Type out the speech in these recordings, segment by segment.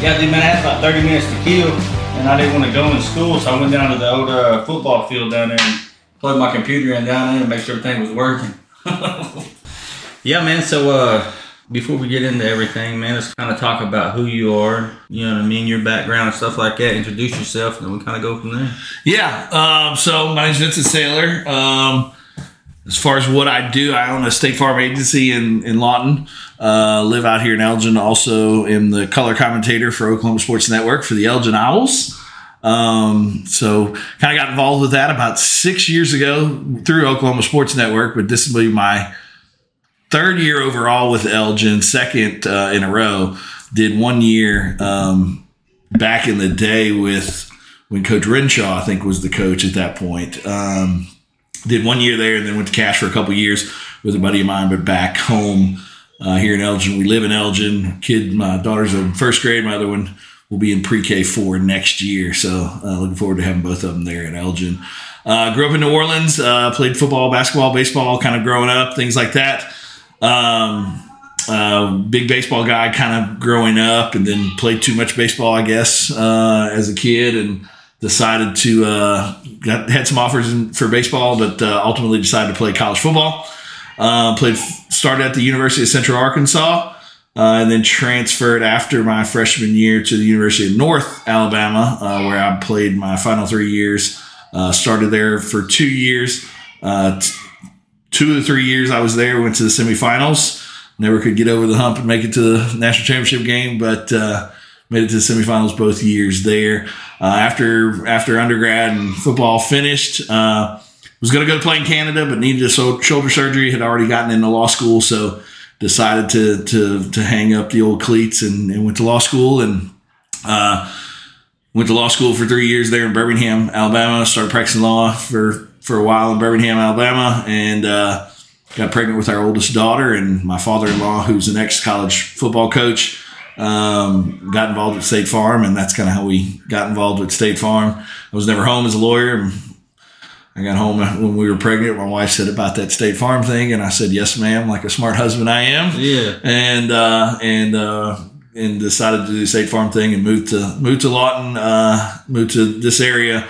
Yeah, dude, man, I had about 30 minutes to kill, and I didn't want to go in school, so I went down to the old uh, football field down there and plugged my computer in down there and make sure everything was working. yeah, man. So uh, before we get into everything, man, let's kind of talk about who you are. You know what I mean, your background and stuff like that. Introduce yourself, and then we kind of go from there. Yeah. Um, so my name's Vincent Saylor. Um, as far as what I do, I own a State Farm agency in in Lawton. Uh, live out here in Elgin. Also, am the color commentator for Oklahoma Sports Network for the Elgin Owls. Um, so kind of got involved with that about six years ago through Oklahoma Sports Network, but this will be my third year overall with Elgin, second uh, in a row. Did one year um, back in the day with when Coach Renshaw, I think, was the coach at that point. Um, did one year there and then went to Cache for a couple years with a buddy of mine, but back home uh, here in Elgin. We live in Elgin. Kid, my daughter's in first grade. My other one will be in pre-K four next year. So uh, looking forward to having both of them there in Elgin. Uh, grew up in New Orleans. Uh, played football, basketball, baseball, kind of growing up, things like that. Um, uh, big baseball guy, kind of growing up, and then played too much baseball, I guess, uh, as a kid, and decided to uh, got had some offers in, for baseball, but uh, ultimately decided to play college football. Uh, played started at the University of Central Arkansas, uh, and then transferred after my freshman year to the University of North Alabama, uh, where I played my final three years. Uh, started there for two years. T- two of the three years I was there, went to the semifinals. Never could get over the hump and make it to the national championship game, but made it to the semifinals both years there. Uh, after after undergrad and football finished, uh, was going to go play in Canada, but needed a shoulder surgery. Had already gotten into law school, so decided to to to hang up the old cleats and, and went to law school and. Uh, went to law school for three years there in Birmingham, Alabama. Started practicing law for for a while in Birmingham, Alabama, and uh, got pregnant with our oldest daughter. And my father-in-law, who's an ex-college football coach, um, got involved with State Farm, and that's kind of how we got involved with State Farm. I was never home as a lawyer. I got home when we were pregnant. My wife said about that State Farm thing, and I said, "Yes, ma'am," like a smart husband I am. Yeah. And uh, and uh, and decided to do the State Farm thing and moved to moved to Lawton, uh, moved to this area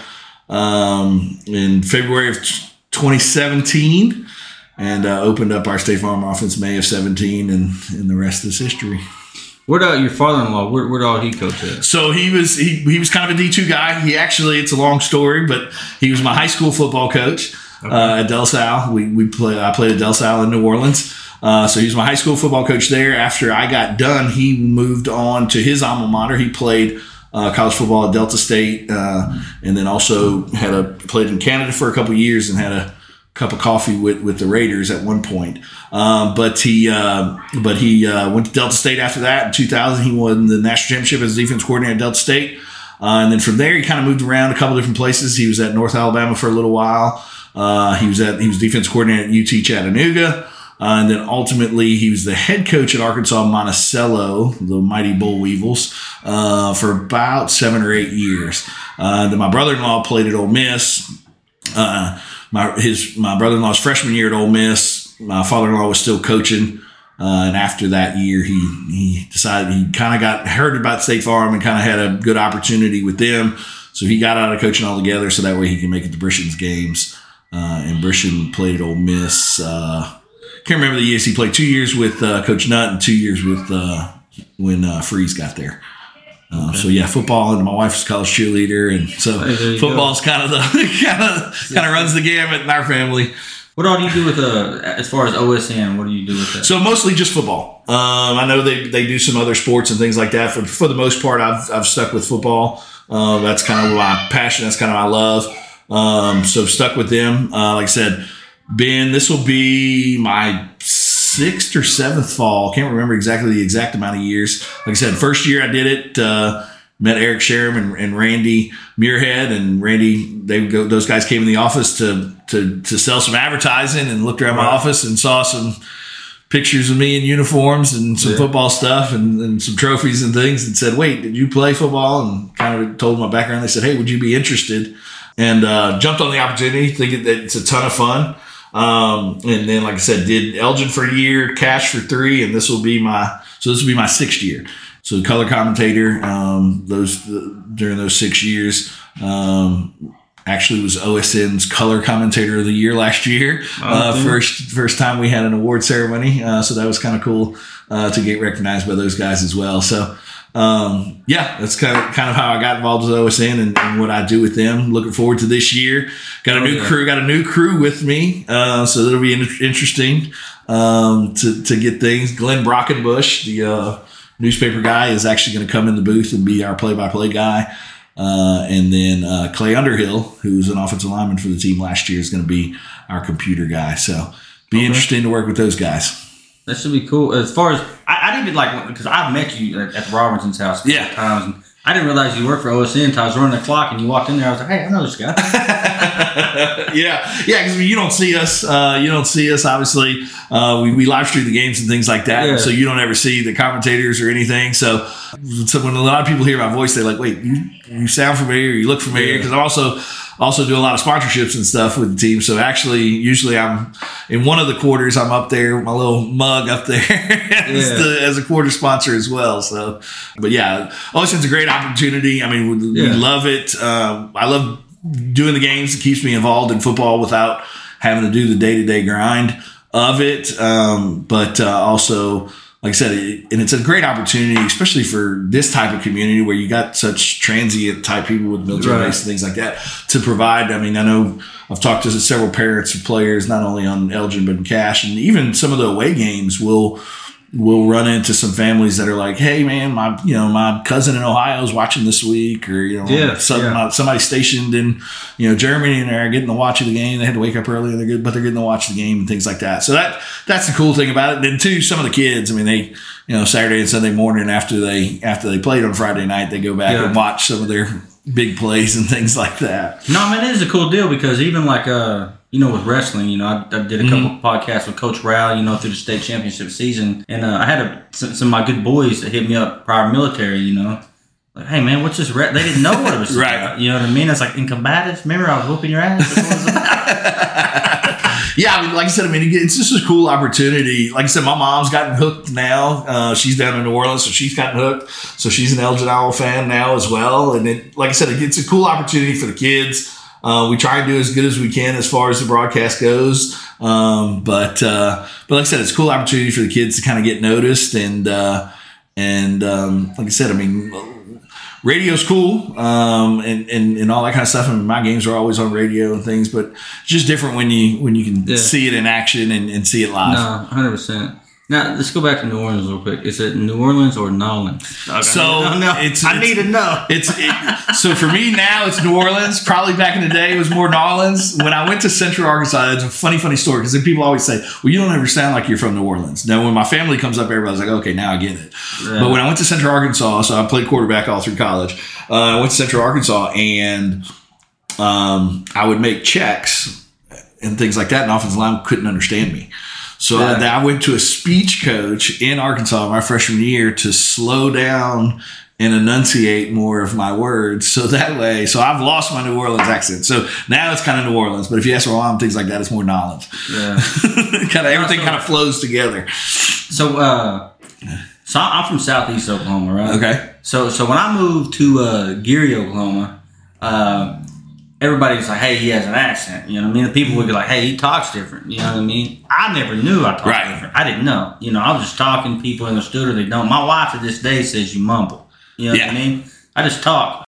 um, in February of 2017, and uh, opened up our State Farm office May of 17, and and the rest is history. Where did your father-in-law? Where, where did he coach at? So he was he, he was kind of a D two guy. He actually it's a long story, but he was my high school football coach okay. uh, at De La Salle. We we play I played at De La Salle in New Orleans. Uh, so he was my high school football coach there. After I got done, he moved on to his alma mater. He played uh, college football at Delta State, uh, and then also had a played in Canada for a couple years and had a cup of coffee with, with the Raiders at one point. Um, but he uh, but he uh, went to Delta State after that. In 2000, he won the national championship as defense coordinator at Delta State. Uh, and then from there, he kind of moved around a couple different places. He was at North Alabama for a little while. Uh, he was at he was defense coordinator at UT Chattanooga. Uh, and then ultimately, he was the head coach at Arkansas Monticello, the mighty Boll Weevils, uh, for about seven or eight years. then my brother-in-law played at Ole Miss my his my brother in law's freshman year at Ole Miss. My father in law was still coaching, uh, and after that year, he he decided he kind of got heard about State Farm and kind of had a good opportunity with them. So he got out of coaching altogether, so that way he can make it to Brishan's games. Uh, and Brishan played at Ole Miss. Uh, can't remember the years he played. Two years with uh, Coach Nutt and two years with uh, when uh, Freeze got there. Uh, okay. So yeah, football and my wife's a college cheerleader, and so hey, football's kind of the kind of kind of runs the gamut in our family. What all do you do with uh, as far as OSN? What do you do with that? So mostly just football. Um, I know they, they do some other sports and things like that. For for the most part, I've I've stuck with football. Uh, that's kind of my passion. That's kind of my love. Um, so stuck with them. Uh, like I said, Ben, this will be my sixth or seventh fall. Can't remember exactly the exact amount of years. Like I said, first year I did it. Uh, met Eric Sharam and, and, Randy Muirhead and Randy. They go, those guys came in the office to to to sell some advertising and looked around my office and saw some pictures of me in uniforms and some yeah. football stuff and, and, some trophies and things and said, "Wait, did you play football?" And kind of told my background. They said, "Hey, would you be interested?" And uh, jumped on the opportunity, thinking that it's a ton of fun. Um, and then, like I said, did Elgin for a year, Cache for three, and this will be my so this will be my sixth year. so the color commentator. Um, those during those six years. Um, actually was OSN's color commentator of the year last year. Uh, first first time we had an award ceremony, uh, so that was kind of cool uh, to get recognized by those guys as well. So. Um, yeah, that's kind of kind of how I got involved with OSN and, and, what I do with them. Looking forward to this year. Got a oh, new yeah. crew. Got a new crew with me, uh, so that'll be interesting um, to to get things. Glenn Brockenbush, the uh, newspaper guy, is actually going to come in the booth and be our play by play guy. Uh, and then uh, Clay Underhill, who's an offensive lineman for the team last year, is going to be our computer guy. So be okay. interesting to work with those guys. That should be cool. As far as I, I didn't even like because I've met you at, at the Robinson's house yeah. times. And I didn't realize you worked for OSN until I was running the clock and you walked in there. I was like, hey, I know this guy. yeah, yeah, because you don't see us. Uh, you don't see us. Obviously, uh, we, we live stream the games and things like that, yeah. so you don't ever see the commentators or anything. So, so when a lot of people hear my voice, they're like, "Wait, you, you sound familiar? You look familiar?" Because yeah. also also do a lot of sponsorships and stuff with the team. So actually, usually I'm in one of the quarters. I'm up there, my little mug up there as, yeah. the, as, a quarter sponsor as well. So, but yeah, OSN's a great opportunity. I mean, we, yeah. we love it. Uh, I love doing the games. It keeps me involved in football without having to do the day to day grind of it. Um, but uh, also like I said, and it's a great opportunity, especially for this type of community where you got such transient type people with military right. base and things like that to provide. I mean, I know I've talked to several parents of players, not only on Elgin but in Cache, and even some of the away games will we'll run into some families that are like, "Hey, man, my you know my cousin in Ohio is watching this week, or you know, yeah, some, yeah. somebody stationed in you know Germany and they're getting to watch the game. They had to wake up early, and they're good, but they're getting to watch the game and things like that. So that that's the cool thing about it. And then too, some of the kids, I mean, they you know Saturday and Sunday morning after they after they played on Friday night, they go back yeah. and watch some of their big plays and things like that. No, I mean it is a cool deal because even like uh you know, with wrestling, you know, I, I did a couple mm-hmm. podcasts with Coach Rao, you know, through the state championship season, and uh, I had a, some, some, of my good boys that hit me up prior military, you know, like, hey man, what's this? Re-? They didn't know what it was. right. About, you know what I mean? It's like in combatives. Remember, I was whooping your ass. yeah, I mean, like I said, I mean, it's just a cool opportunity. Like I said, my mom's gotten hooked now. Uh, she's down in New Orleans, so she's gotten hooked. So she's an Elgin Owl fan now as well. And it, like I said, it's a cool opportunity for the kids. Uh, we try and do as good as we can as far as the broadcast goes. Um, but uh, but like I said, it's a cool opportunity for the kids to kind of get noticed and uh, and um, like I said, I mean, radio's cool um, and, and and all that kind of stuff. I mean, my games are always on radio and things, but it's just different when you when you can yeah. see it in action and, and see it live. No, hundred percent. Now let's go back to New Orleans real quick. Is it New Orleans or Nolans? Okay. So I it's, I need to know. It's it, so for me now it's New Orleans. Probably back in the day it was more Nolans. When I went to Central Arkansas, it's a funny, funny story because people always say, "Well, you don't ever sound like you're from New Orleans." Now, when my family comes up, everybody's like, "Okay, now I get it." Yeah. But when I went to Central Arkansas, so I played quarterback all through college. Uh, I went to Central Arkansas and um, I would make checks and things like that, and offensive line couldn't understand me. So yeah. I, I, went to a speech coach in Arkansas my freshman year to slow down and enunciate more of my words. So that way, so I've lost my New Orleans accent. So now it's kind of New Orleans. But if you ask my mom things like that, it's more knowledge. Yeah. kind of everything kind of flows together. So, uh, so I'm from Southeast Oklahoma, right? Okay. So, so when I moved to uh, Geary, Oklahoma, uh, everybody's like, hey, he has an accent. You know what I mean? The people would be like, hey, he talks different. You know what I mean? I never knew I talked right. different. I didn't know. You know, I was just talking. People understood or they don't. My wife to this day says you mumble. You know yeah. what I mean? I just talk.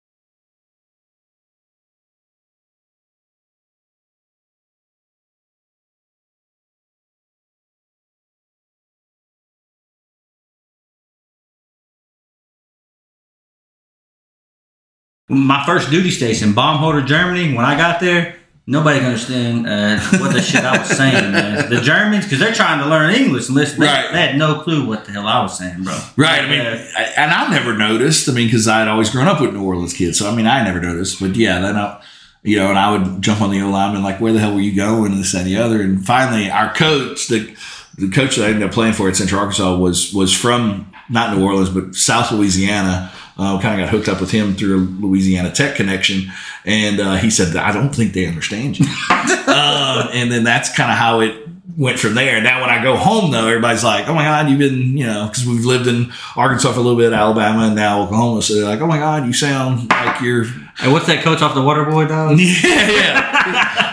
My first duty station, Baumholder, Germany. When I got there, nobody could understand uh, what the shit I was saying, man. The Germans, because they're trying to learn English, and listen, right. they, had no clue what the hell I was saying, bro. Right. I mean, I, and I never noticed. I mean, because I had always grown up with New Orleans kids, so I mean, I never noticed. But yeah, then I, you know, and I would jump on the O lineman like, "Where the hell were you going?" and this and the other. And finally, our coach, the the coach that I ended up playing for at Central Arkansas, was was from not New Orleans, but South Louisiana uh, kind of got hooked up with him through a Louisiana Tech connection, and uh, he said, "I don't think they understand you." uh, and then that's kind of how it went from there. Now, when I go home, though, everybody's like, "Oh my God, you've been," you know, because we've lived in Arkansas for a little bit, Alabama, and now Oklahoma. So they're like, "Oh my God, you sound like you're." Hey, what's that coach off the water boy dog? Yeah, yeah.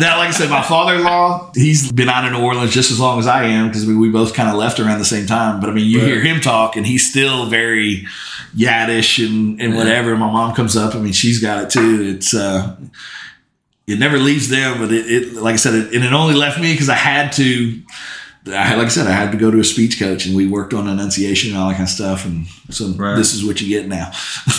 Now, like I said, my father-in-law, he's been out in New Orleans just as long as I am because we, we both kind of left around the same time. But I mean, you Right. hear him talk, and he's still very yaddish and, and whatever. My mom comes up. I mean, she's got it too. It's uh, it never leaves them, but it, it like I said, it, and it only left me because I had to. I like I said, I had to go to a speech coach, and we worked on enunciation and all that kind of stuff. And so Right. this is what you get now.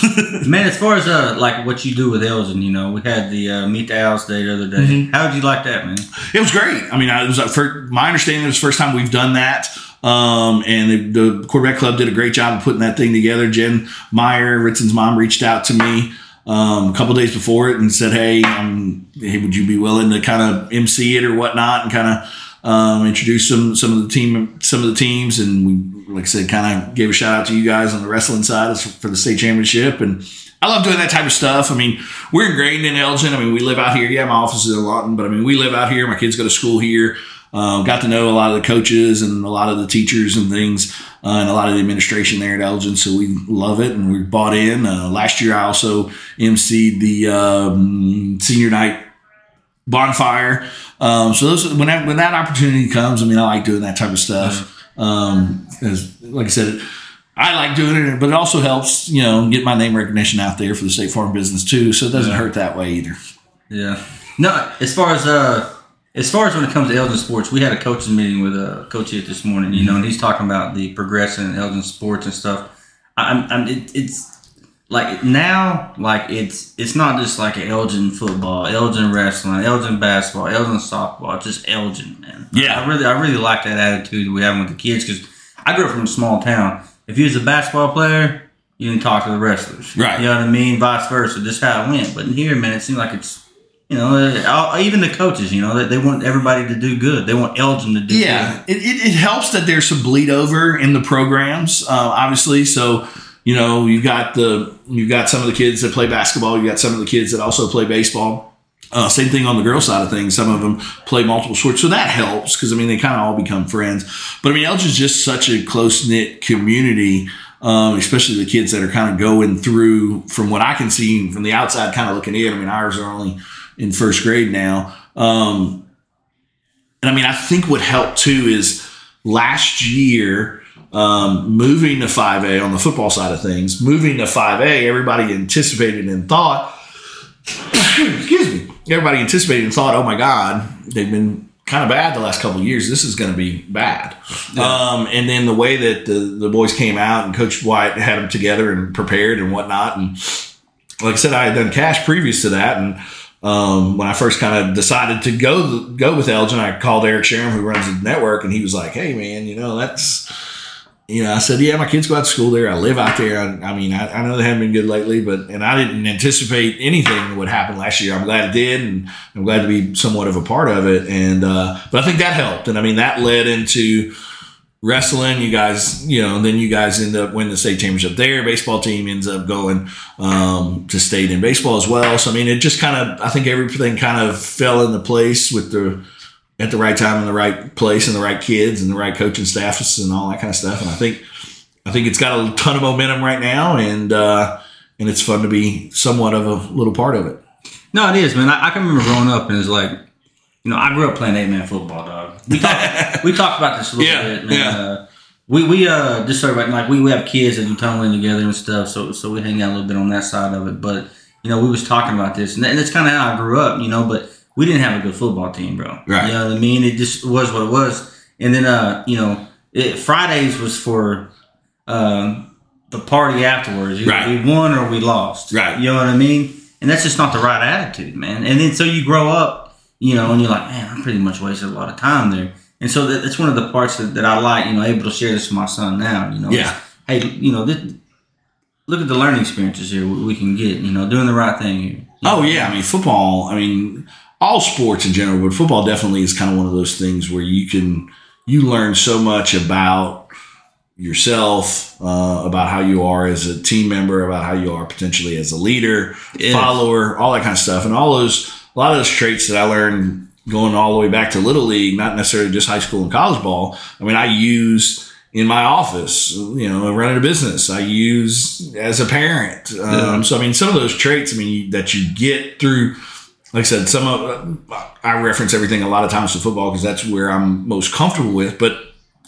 Man, as far as uh, like what you do with Elgin, you know, we had the uh, Meet the Owls Day the other day. Mm-hmm. How did you like that, man? It was great. I mean, I, it was uh, for my understanding, it was the first time we've done that. Um, and the, the quarterback club did a great job of putting that thing together. Jen Meyer, Ritson's mom, reached out to me um, a couple days before it and said, "Hey, um, hey, would you be willing to kind of MC it or whatnot and kind of um, introduce some some of the team some of the teams?" And we, like I said, kind of gave a shout out to you guys on the wrestling side for the state championship and. I love doing that type of stuff. I mean, we're ingrained in Elgin. I mean, we live out here. Yeah, my office is in Lawton, but I mean, we live out here. My kids go to school here. Um, got to know a lot of the coaches and a lot of the teachers and things, uh, and a lot of the administration there at Elgin. So we love it and we bought in. Uh, last year, I also emceed the um, senior night bonfire. Um, so those when that, when that opportunity comes, I mean, I like doing that type of stuff. Um, as like I said, I like doing it, but it also helps, you know, get my name recognition out there for the State Farm business too. So it doesn't hurt that way either. Yeah. No, as far as uh, as far as when it comes to Elgin sports, we had a coaching meeting with uh, Coach here this morning. You know, and he's talking about the progression in Elgin sports and stuff. I'm, I'm it, it's like now, like it's it's not just like Elgin football, Elgin wrestling, Elgin basketball, Elgin softball. It's just Elgin, man. Yeah. I really I really like that attitude we have with the kids because I grew up from a small town. If you was a basketball player, you didn't talk to the wrestlers, Right. You know what I mean? Vice versa, just how it went. But in here, man, it seems like it's you know, uh, even the coaches, you know, they, they want everybody to do good. They want Elgin to do Yeah, it, it, it helps that there's some bleed over in the programs, uh, obviously. So you know you've got the you've got some of the kids that play basketball. You got some of the kids that also play baseball. Uh, same thing on the girl side of things. Some of them play multiple sports, so that helps because I mean they kind of all become friends. But I mean Elgin's just such a close knit community. Um, especially the kids that are kind of going through, from what I can see from the outside, kind of looking in. I mean, ours are only in first grade now. Um, and I mean, I think what helped too is last year um, moving to 5A on the football side of things, moving to 5A, everybody anticipated and thought, excuse me, everybody anticipated and thought, oh my God, they've been kind of bad the last couple of years. This is going to be bad. Um, and then the way that the, the boys came out and Coach White had them together and prepared and whatnot. And like I said, I had done Cache previous to that. And um, when I first kind of decided to go go with Elgin, I called Eric Sharon, who runs the network, and he was like, "Hey, man, you know that's." You know, I said, yeah, my kids go out to school there. I live out there. I, I mean, I, I know they haven't been good lately, but and I didn't anticipate anything would happen last year. I'm glad it did, and I'm glad to be somewhat of a part of it. And uh, but I think that helped, and I mean that led into wrestling. You guys, you know, then you guys end up winning the state championship there. Baseball team ends up going um, to state in baseball as well. So I mean, it just kind of, I think everything kind of fell into place with the at the right time in the right place and the right kids and the right coaching staffs and all that kind of stuff. And I think I think it's got a ton of momentum right now, and uh, and it's fun to be somewhat of a little part of it. No, it is, man. I, I can remember growing up and it's like, you know, I grew up playing eight man football, dog. We talked, we talked about this a little Yeah, bit, man. yeah. Uh, we we uh just sort of like we, we have kids that do tumbling together and stuff, so so we hang out a little bit on that side of it. But you know, we was talking about this, and, that- and that's kind of how I grew up, you know. But we didn't have a good football team, bro. Right. You know what I mean? It just was what it was. And then uh, you know, it, Fridays was for um the party afterwards. Either Right. We won or we lost. Right. You know what I mean? And that's just not the right attitude, man. And then so you grow up, you know, and you're like, man, I pretty much wasted a lot of time there. And so that, that's one of the parts that, that I like, you know, able to share this with my son now. You know, Yeah. Hey, you know, this, look at the learning experiences here we we can get. You know, doing the right thing here. Oh yeah, I mean football. I mean all sports in general, but football definitely is kind of one of those things where you can you learn so much about yourself, uh, about how you are as a team member, about how you are potentially as a leader, Yeah. follower, all that kind of stuff, and all those a lot of those traits that I learned going all the way back to little league, not necessarily just high school and college ball. I mean, I use in my office, you know, running a business. I use as a parent. Um, yeah. So I mean, some of those traits, I mean, that you get through. Like I said, some of I reference everything a lot of times to football because that's where I'm most comfortable with. But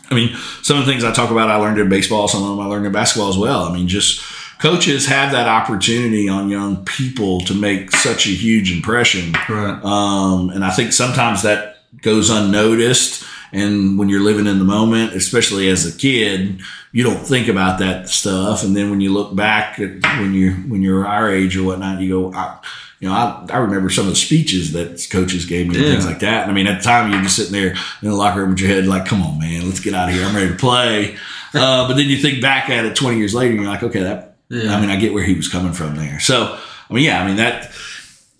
I mean, some of the things I talk about, I learned in baseball. Some of them I learned in basketball as well. I mean, just coaches have that opportunity on young people to make such a huge impression. Right. Um, and I think sometimes that goes unnoticed. And when you're living in the moment, especially as a kid, you don't think about that stuff. And then when you look back at when you when you're our age or whatnot, you go, I, you know, I, I remember some of the speeches that coaches gave me and things like that. And I mean, at the time, you're just sitting there in the locker room with your head like, "Come on, man, let's get out of here. I'm ready to play." Uh, but then you think back at it 20 years later, and you're like, "Okay, that." Yeah. I mean, I get where he was coming from there. So, I mean, yeah, I mean that.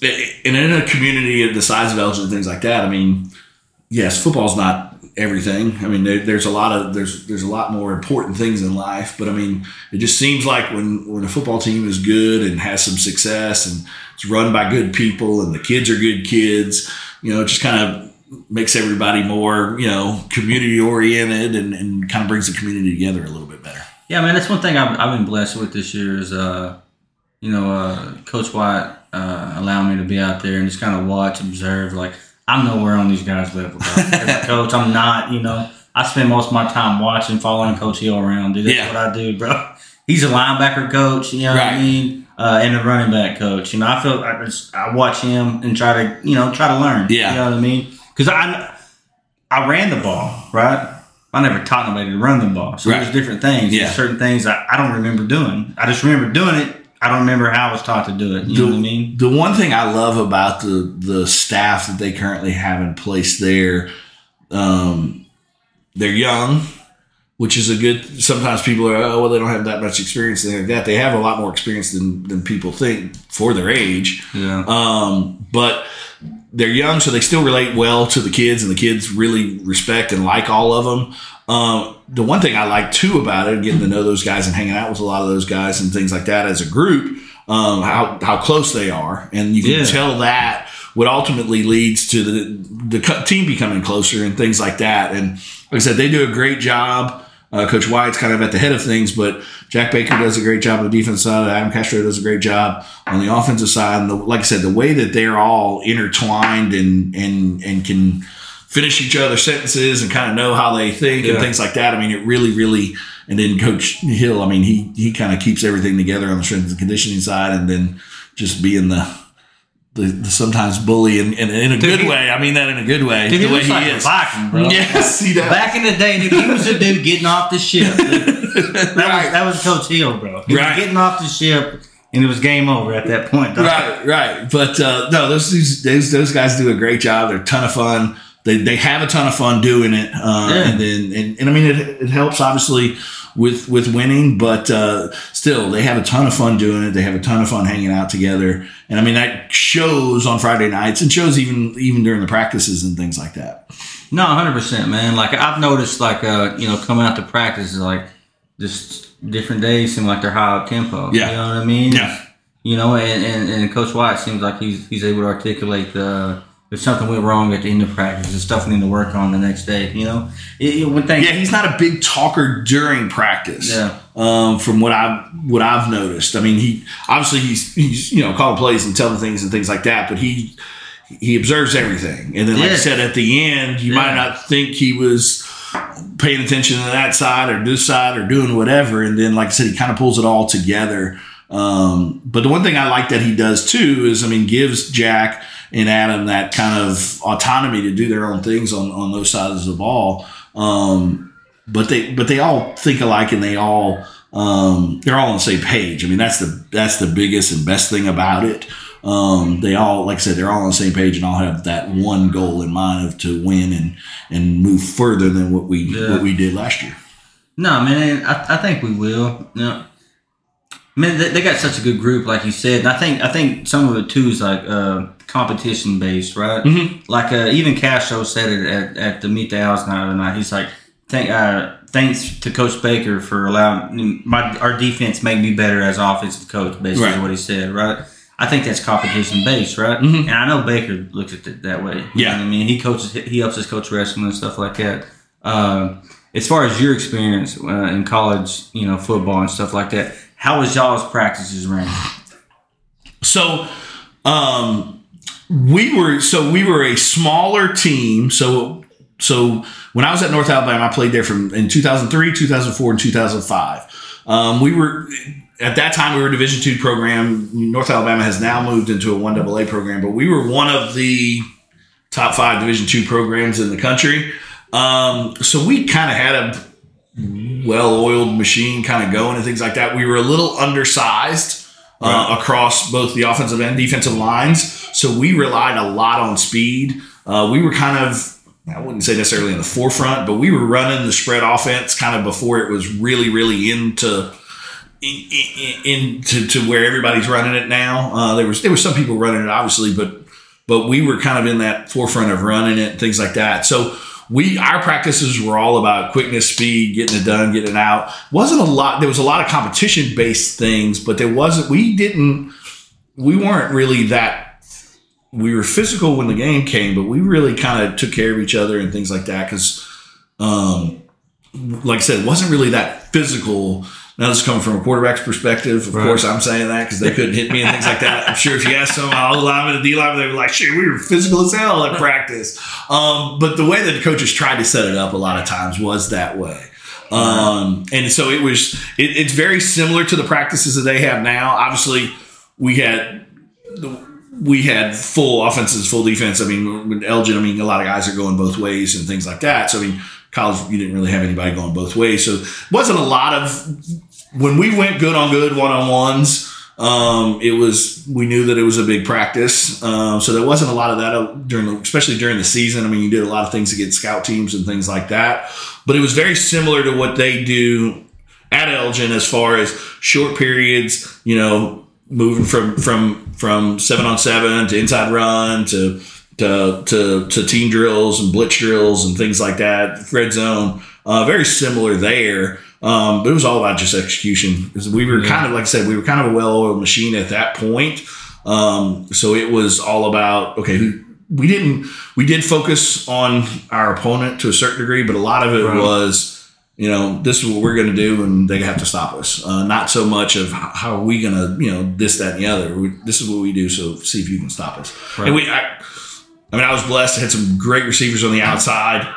And in a community of the size of Elgin and things like that, I mean, yes, football's not everything. I mean, there, there's a lot of there's there's a lot more important things in life, but I mean, it just seems like when when a football team is good and has some success and it's run by good people and the kids are good kids, you know, it just kind of makes everybody more you know community oriented and, and kind of brings the community together a little bit better. Yeah, man, that's one thing I've, I've been blessed with this year is uh, you know, uh, Coach White uh, allowed me to be out there and just kind of watch, observe, like I'm nowhere on these guys' level, bro. As a coach, I'm not. You know, I spend most of my time watching, following Coach Hill around. Dude, that's yeah. what I do, bro. He's a linebacker coach. You know right. what I mean? Uh, and a running back coach. You know, I feel I, just, I watch him and try to you know try to learn. Yeah, you know what I mean? Because I I ran the ball, right? I never taught nobody to run the ball. So right. there's different things. Yeah. There's certain things I, I don't remember doing. I just remember doing it I don't remember how I was taught to do it. You the, know what I mean? The one thing I love about the the staff that they currently have in place there, um, they're young, which is a good. Sometimes people are, oh, well, they don't have that much experience, and like that. They have a lot more experience than than people think for their age. Yeah. Um, but they're young, so they still relate well to the kids, and the kids really respect and like all of them. Um, the one thing I like too about it, getting to know those guys and hanging out with a lot of those guys and things like that as a group, um, how how close they are, and you can yeah. tell that what ultimately leads to the the team becoming closer and things like that. And like I said, they do a great job. Uh, Coach White's kind of at the head of things, but Jack Baker does a great job on the defense side. Adam Castro does a great job on the offensive side. And the, like I said, the way that they're all intertwined and and and can finish each other's sentences and kind of know how they think yeah. and things like that. I mean, it really, really. And then Coach Hill, I mean, he he kind of keeps everything together on the strength and conditioning side, and then just being the the, the, sometimes bully in, in, in a dude, good way. I mean that in a good way. Dude, the he way he like is. Viking, bro. Yes, he does. Back in the day, dude, he was a dude getting off the ship. that, right. was, that was Coach Hill, bro. He right. was getting off the ship. And it was game over at that point. Right, right. But uh, no, those, those those guys do a great job. They're a ton of fun they, they have a ton of fun doing it. Uh, yeah. And then, and, and I mean, it, it helps obviously with, with winning, but uh, still they have a ton of fun doing it. They have a ton of fun hanging out together. And I mean, that shows on Friday nights and shows even, even during the practices and things like that. No, hundred percent, man. Like I've noticed, like uh, you know, coming out to practice is like just different days seem like they're high up tempo. Yeah, you know what I mean. Yeah, you know, and, and, and Coach White seems like he's he's able to articulate the if something went wrong at the end of practice, there's stuff we need to work on the next day. You know, it, it, when things, yeah, he's not a big talker during practice. Yeah. Um, from what I've what I've noticed, I mean, he obviously he's he's you know calling plays and telling things and things like that, but he he observes everything. And then, like yeah. I said, at the end, you yeah. might not think he was paying attention to that side or this side or doing whatever. And then, like I said, he kind of pulls it all together. Um, but the one thing I like that he does too is, I mean, gives Jack and Adam that kind of autonomy to do their own things on, on those sides of the ball. Um, but they but they all think alike and they all um, they're all on the same page. I mean that's the that's the biggest and best thing about it. Um, they all like I said they're all on the same page and all have that one goal in mind of to win and and move further than what we yeah. what we did last year. No, man, I, I think we will. You know, Man, they, got such a good group, like you said. And I think I think some of it too is like uh, competition based, right? Mm-hmm. Like uh, even Castro said it at, at the Meet the Owls night the night. He's like, "Thank uh, thanks to Coach Baker for allowing my our defense make me better as offensive coach." Basically, right. what he said, right? I think that's competition based, right? Mhm. And I know Baker looks at it that way. Yeah. I mean, he coaches, he helps his coach wrestling and stuff like that. Um, as far as your experience uh, in college, you know, football and stuff like that, how was y'all's practices ran? So, um, we were so we were a smaller team. So, so when I was at North Alabama, I played there from in 2003, 2004, and 2005. Um, we were at that time we were a Division two program. North Alabama has now moved into a one AA program, but we were one of the top five Division two programs in the country. Um, so we kind of had a well-oiled machine kind of going and things like that. We were a little undersized uh, across both the offensive and defensive lines, so we relied a lot on speed. Uh, we were kind of I wouldn't say necessarily in the forefront, but we were running the spread offense kind of before it was really, really into in, in, into to where everybody's running it now. Uh, there was there was some people running it obviously, but but we were kind of in that forefront of running it and things like that. So we our practices were all about quickness, speed, getting it done, getting it out. wasn't a lot. There was a lot of competition based things, but there wasn't. We didn't. We weren't really that. We were physical when the game came, but we really kind of took care of each other and things like that because, um, like I said, it wasn't really that physical. Now this is coming from a quarterback's perspective. Of Right. course, I'm saying that because they couldn't hit me and things like that. I'm sure if you asked some all linemen and D linemen, they were like, "Shit, we were physical as hell at practice." Um, but the way that the coaches tried to set it up a lot of times was that way. Um, and so it was. It, it's very similar to the practices that they have now. Obviously, we had the, we had full offenses, full defense. I mean, with Elgin, I mean, a lot of guys are going both ways and things like that. So, I mean, college, you didn't really have anybody going both ways. So, wasn't a lot of when we went good on good one on ones. Um, it was we knew that it was a big practice, um, so there wasn't a lot of that uh, during, the, especially during the season. I mean, you did a lot of things against scout teams and things like that, but it was very similar to what they do at Elgin as far as short periods, you know, moving from from from seven on seven to inside run to to to, to team drills and blitz drills and things like that, red zone. Uh, very similar there, um, but it was all about just execution. we were kind of like I said, we were kind of a well-oiled machine at that point. Um, so it was all about okay, who we didn't we did focus on our opponent to a certain degree, but a lot of it Right. was you know, this is what we're going to do, and they have to stop us. Uh, not so much of how are we going to, you know, this, that, and the other. We, this is what we do, so see if you can stop us. Right. And we, I, I mean, I was blessed. I had some great receivers on the outside.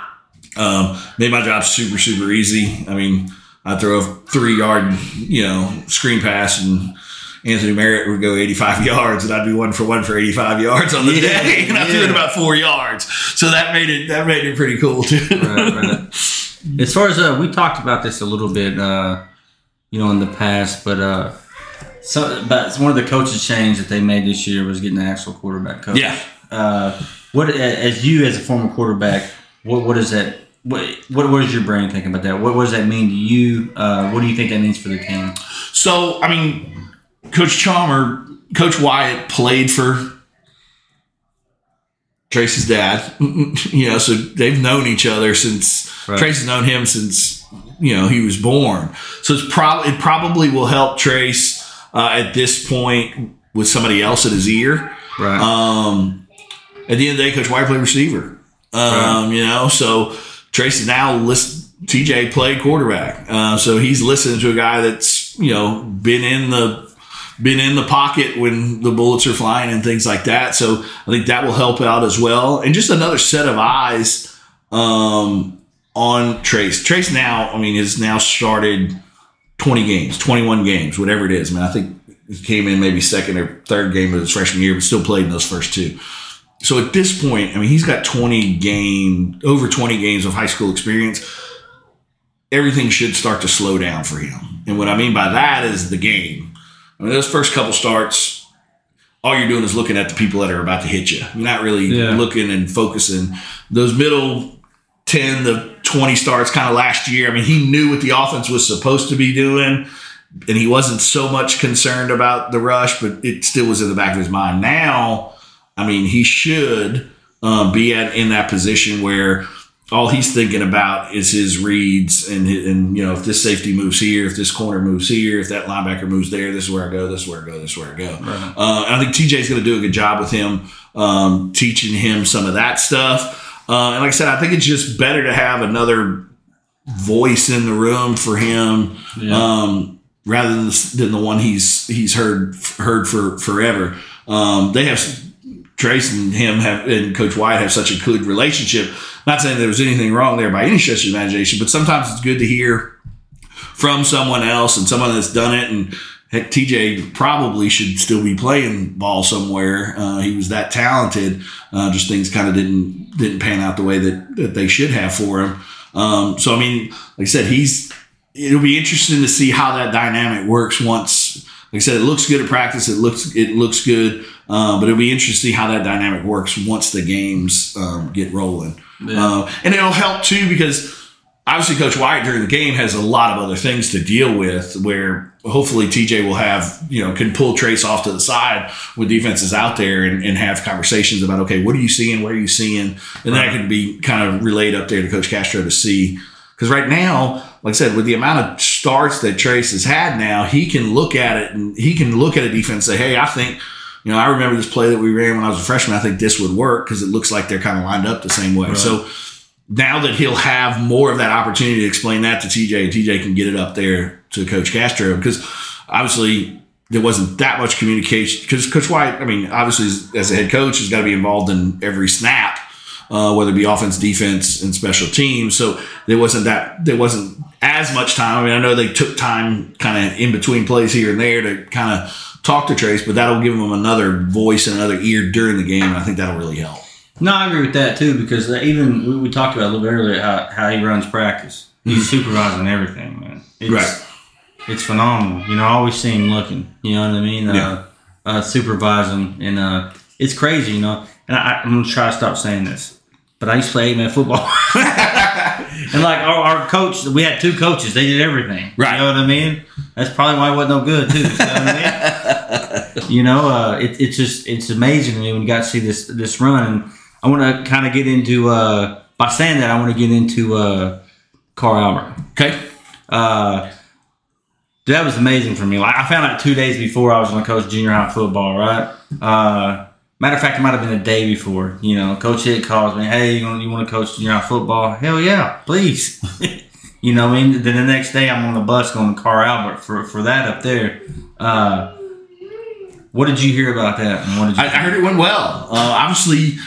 Um, made my job super, super easy. I mean, I throw a three yard, you know, screen pass, and Anthony Merritt would go 85 yards, and I'd be one for one for 85 yards on the Yeah, day, and I threw it about four yards. So that made it that made it pretty cool too. right, right. As far as uh, we talked about this a little bit, uh, you know, in the past, but uh, so but one of the coaches change that they made this year was getting an actual quarterback coach. Yeah. What as you as a former quarterback, what what is that? What what, what is your brain thinking about that? What, what does that mean to you? Uh, what do you think that means for the team? So, I mean, Coach Chalmer, Coach Wyatt played for Tracy's dad. You know, so they've known each other since Right. Tracy's known him since you know he was born. So it's probably it probably will help Trace uh, at this point with somebody else at his ear. Right. Um, at the end of the day, Coach White played receiver. Um, You know, so Tracy now list TJ played quarterback. Uh, so he's listening to a guy that's you know been in the been in the pocket when the bullets are flying and things like that. So I think that will help out as well. And just another set of eyes um, on Trace. Trace now, I mean, has now started 20 games, 21 games, whatever it is. I mean, I think he came in maybe second or third game of his freshman year, but still played in those first two. So at this point, I mean, he's got 20 game, over 20 games of high school experience. Everything should start to slow down for him. And what I mean by that is the game. I mean, those first couple starts, all you're doing is looking at the people that are about to hit you. You're not really Yeah. looking and focusing. Those middle 10 to 20 starts kind of last year, I mean, he knew what the offense was supposed to be doing, and he wasn't so much concerned about the rush, but it still was in the back of his mind. Now, I mean, he should um, be at in that position where all he's thinking about is his reads and and you know if this safety moves here, if this corner moves here, if that linebacker moves there, this is where I go, this is where I go, this is where I go. Right. Uh, I think TJ's going to do a good job with him, um, teaching him some of that stuff. Uh, and like I said, I think it's just better to have another voice in the room for him. Yeah. Um, rather than the, than the one he's he's heard heard for forever. Um, they have Trace and him have and Coach White have such a good relationship. Not saying there was anything wrong there by any stretch of imagination, but sometimes it's good to hear from someone else and someone that's done it. And heck, TJ probably should still be playing ball somewhere. Uh, he was that talented. Uh, just things kind of didn't didn't pan out the way that, that they should have for him. Um, so I mean, like I said, he's it'll be interesting to see how that dynamic works once. Like I said, it looks good at practice. It looks it looks good uh, but it'll be interesting to see how that dynamic works once the games um, get rolling. Yeah. Uh, and it'll help too because obviously Coach White during the game has a lot of other things to deal with where hopefully TJ will have, you know, can pull Trace off to the side with defenses out there and, and have conversations about, okay, what are you seeing? What are you seeing? And right. that can be kind of relayed up there to Coach Castro to see. Because right now, like I said, with the amount of starts that Trace has had now, he can look at it and he can look at a defense and say, hey, I think – you know, I remember this play that we ran when I was a freshman. I think this would work because it looks like they're kind of lined up the same way. Right. So now that he'll have more of that opportunity to explain that to TJ, and TJ can get it up there to Coach Castro because obviously there wasn't that much communication because Coach White, I mean, obviously as, a head coach, has got to be involved in every snap, uh, whether it be offense, defense, and special teams. So there wasn't that there wasn't as much time. I mean, I know they took time kind of in between plays here and there to kind of talk to Trace, but that'll give him another voice and another ear during the game. And I think that'll really help. No, I agree with that too because even we, we talked about a little bit earlier how, how he runs practice. He's mm-hmm. supervising everything, man. It's, right. It's phenomenal. You know, I always see him looking. You know what I mean? Yeah. Uh, uh, supervising, and uh, it's crazy. You know, and I, I'm gonna try to stop saying this, but I used to play eight man football. and like our, our, coach, we had two coaches. They did everything. Right. You know what I mean? That's probably why it wasn't no good too. You know what I mean? you know, uh, it, it's just it's amazing to me when you got to see this this run. And I want to kind of get into uh, by saying that I want to get into uh, Carl Albert. Okay. Uh, that was amazing for me. Like I found out two days before I was going to coach junior high football. Right. Uh, Matter of fact, it might have been a day before. You know, Coach Hitt calls me, "Hey, you want, you want to coach junior high football? Hell yeah, please." you know, I mean, then the next day I'm on the bus going to Carl Albert for for that up there. Uh, what did you hear about that? And what did I, I, heard it went well. Uh, obviously,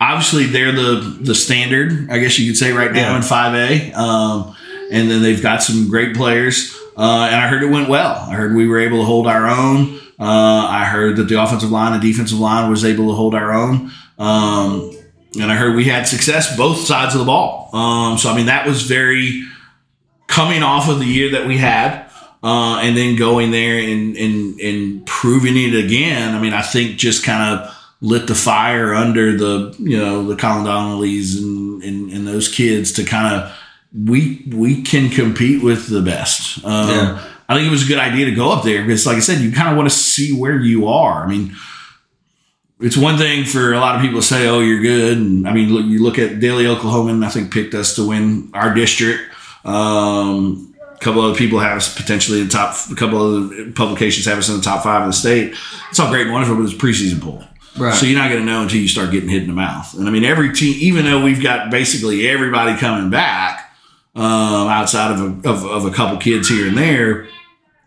obviously they're the the standard, I guess you could say, right now yeah. in five A. Um, and then they've got some great players. Uh, and I heard it went well. I heard we were able to hold our own. Uh, I heard that the offensive line and defensive line was able to hold our own. Um, and I heard we had success both sides of the ball. Um, so, I mean, that was very coming off of the year that we had. Uh, and then going there and, and, and proving it again. I mean, I think just kind of lit the fire under the, you know, the Colin Donnellys and, and, and those kids to kind of, we, we can compete with the best. Um, yeah. I think it was a good idea to go up there because, like I said, you kind of want to see where you are. I mean, it's one thing for a lot of people to say, "Oh, you're good." And I mean, look, you look at Daly, Oklahoma. I think picked us to win our district. Um, a couple other people have us potentially in the top. A couple of publications have us in the top five in the state. It's all great and wonderful, but it's preseason poll. Right. So you're not going to know until you start getting hit in the mouth. And I mean, every team, even though we've got basically everybody coming back um, outside of a, of, of a couple kids here and there,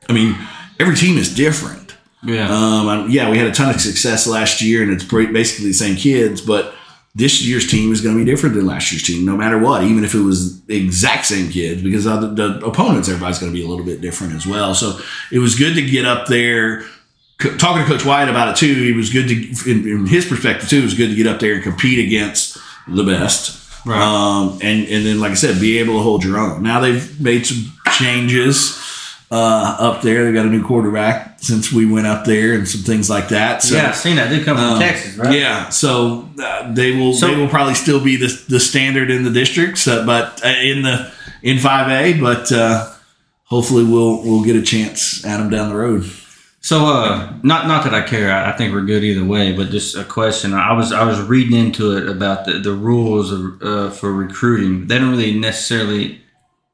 I mean, every team is different. Yeah. Um, yeah, we had a ton of success last year, and it's basically the same kids, but this year's team is going to be different than last year's team, no matter what, even if it was the exact same kids, because the, the opponents, everybody's going to be a little bit different as well. So it was good to get up there. Talking to Coach White about it too, he was good to, in, in his perspective too, it was good to get up there and compete against the best. Right. Um, and, and then, like I said, be able to hold your own. Now they've made some changes uh, up there. They've got a new quarterback since we went up there and some things like that. So, yeah, I've seen that. They come from um, Texas, right? Yeah, so uh, they will so, they will probably still be the, the standard in the districts, uh, but uh, in the in five A. But uh, hopefully, we'll we'll get a chance at them down the road. So, uh, not not that I care. I, I think we're good either way. But just a question. I was I was reading into it about the, the rules of, uh, for recruiting. They don't really necessarily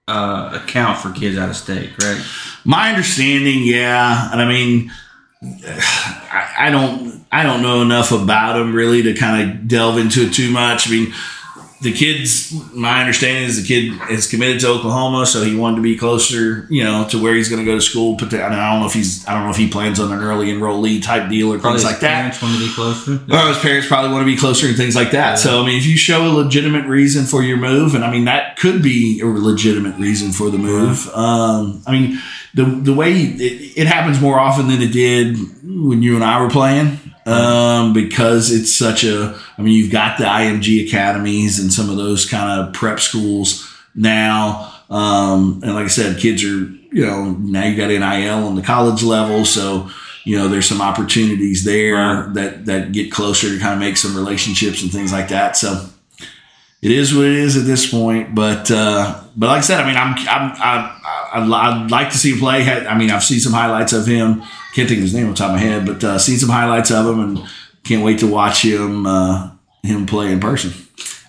uh, account for kids out of state, correct? My understanding, yeah, and I mean, I, I don't I don't know enough about them really to kind of delve into it too much. I mean, the kid's my understanding is the kid is committed to Oklahoma, so he wanted to be closer, you know, to where he's going to go to school. But I don't know if he's I don't know if he plans on an early enrollee type deal or Probably things like that. parents want to be closer. Or his parents probably want to be closer and things like that. So I mean, if you show a legitimate reason for your move, and I mean that could be a legitimate reason for the move. Um, I mean, the the way it, it happens more often than it did when you and I were playing. Um, because it's such a, I mean, you've got the IMG academies and some of those kind of prep schools now. Um, and like I said, kids are, you know, now you got NIL on the college level. So, you know, there's some opportunities there Right. that, that get closer to kind of make some relationships and things like that. So it is what it is at this point. But, uh, but like I said, I mean, I'm, I'm, I, I'd like to see him play. I mean, I've seen some highlights of him. Can't think of his name on the top of my head, but, uh, seen some highlights of him and can't wait to watch him, uh, him play in person.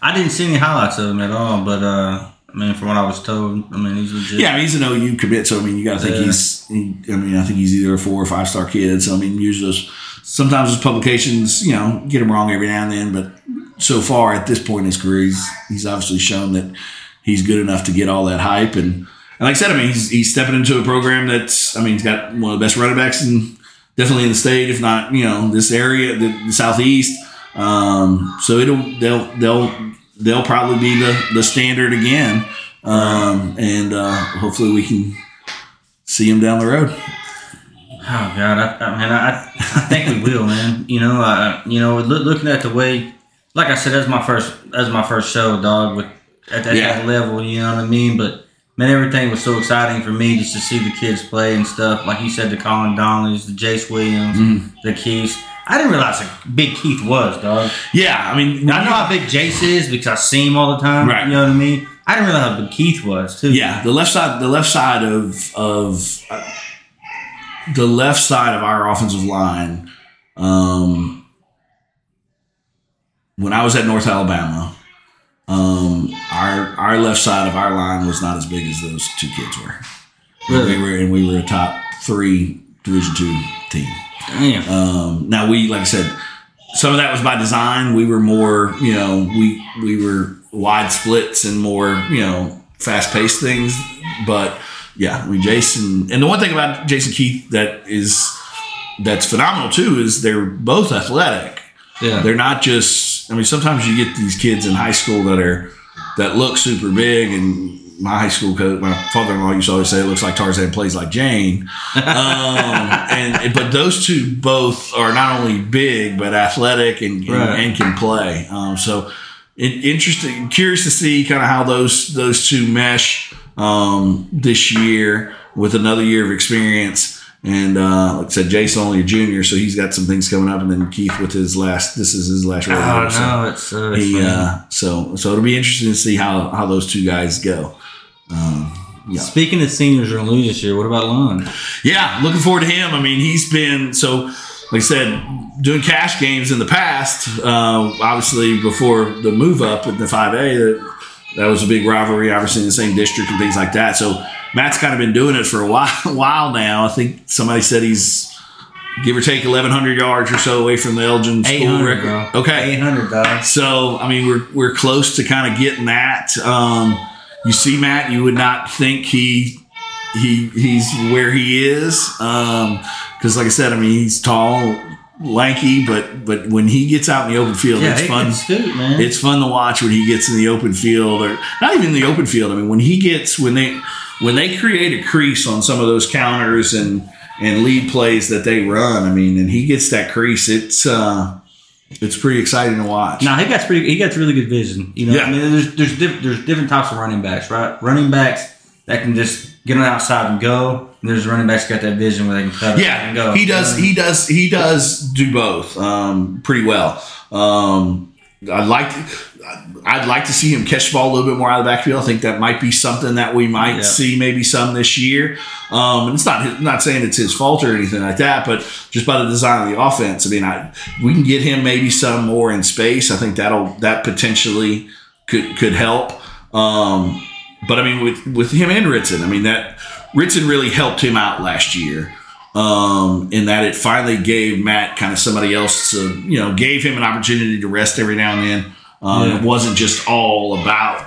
I didn't see any highlights of him at all, but uh, I mean, from what I was told, I mean, he's legit. Yeah, I mean, he's an OU commit, so I mean, you got to think Yeah. he's. He, I mean, I think he's either a four or five star kid. So I mean, usually those sometimes those publications, you know, get him wrong every now and then. But so far at this point in his career, he's he's obviously shown that he's good enough to get all that hype. And and like I said, I mean, he's he's stepping into a program that's. I mean, he's got one of the best running backs in definitely in the state, if not you know this area, the, the southeast. Um, so it'll they'll they'll they'll probably be the the standard again. Um, and uh, hopefully we can see him down the road. Oh God, I, I mean, I, I think we will, man. You know, I, you know, look, looking at the way, like I said, that's my first, that's my first show, dog. With at that, Yeah. that level, you know what I mean. But man, everything was so exciting for me just to see the kids play and stuff. Like you said, the Colin Donnellys, the Jace Williams, Mm-hmm. the Keiths. I didn't realize how big Keith was, dog. Yeah, I mean, I know how big Jace is because I see him all the time. Right. You know what I mean? I didn't realize how big Keith was too. yeah, the left side, the left side of of uh, the left side of our offensive line. Um, when I was at North Alabama, um, our our left side of our line was not as big as those two kids were. Really? We were and we were a top three Division two team. Damn. Um, now we, like I said, some of that was by design. We were more, you know, we we were wide splits and more, you know, fast paced things. But yeah, I mean, Jason, and the one thing about Jason Keith that is that's phenomenal too is they're both athletic. yeah. They're not just. I mean, sometimes you get these kids in high school that are that look super big and. My high school coach, my father-in-law used to always say, "It looks like Tarzan plays like Jane." um, and but those two both are not only big but athletic and and, Right. and can play. Um, so it, interesting, curious to see kind of how those those two mesh um, this year with another year of experience. And uh, like I said, Jason only a junior, so he's got some things coming up. And then Keith with his last, this is his last rodeo. Oh so no, it's, uh, it's he, uh, so so it'll be interesting to see how how those two guys go. Um, yeah. Speaking of seniors are gonna lose this year, what about Lund? Yeah, looking forward to him. I mean, he's been so, like I said, doing Cache games in the past. Uh, obviously, before the move up in the five A, that that was a big rivalry. Obviously, in the same district and things like that. So Matt's kind of been doing it for a while, while now. I think somebody said he's give or take eleven hundred yards or so away from the Elgin school record. bro. Okay, eight hundred, dog. so I mean, we're we're close to kind of getting that. Um, you see, Matt, you would not think he he he's where he is because, like I said, I mean, he's tall, lanky, but but when he gets out in the open field, Yeah, it's fun. can scoot, man. It's fun to watch when he gets in the open field, or not even the open field. I mean, when he gets when they when they create a crease on some of those counters and and lead plays that they run. I mean, and he gets that crease. It's uh, it's pretty exciting to watch. Now he got pretty. He got really good vision. You know, Yeah. I mean, there's there's diff, there's different types of running backs, right? Running backs that can just get on the outside and go. And there's running backs got that vision where they can cut Yeah, and go. he does. He does. He does do both um, pretty well. Um, I'd like to, I'd like to see him catch the ball a little bit more out of the backfield. I think that might be something that we might Yeah. see maybe some this year. Um, and it's not not saying it's his fault or anything like that, but just by the design of the offense. I mean, I we can get him maybe some more in space. I think that'll that potentially could could help. Um, but I mean, with with him and Ritson, I mean that Ritson really helped him out last year um, in that it finally gave Matt kind of somebody else to, you know, gave him an opportunity to rest every now and then. Um, Yeah. It wasn't just all about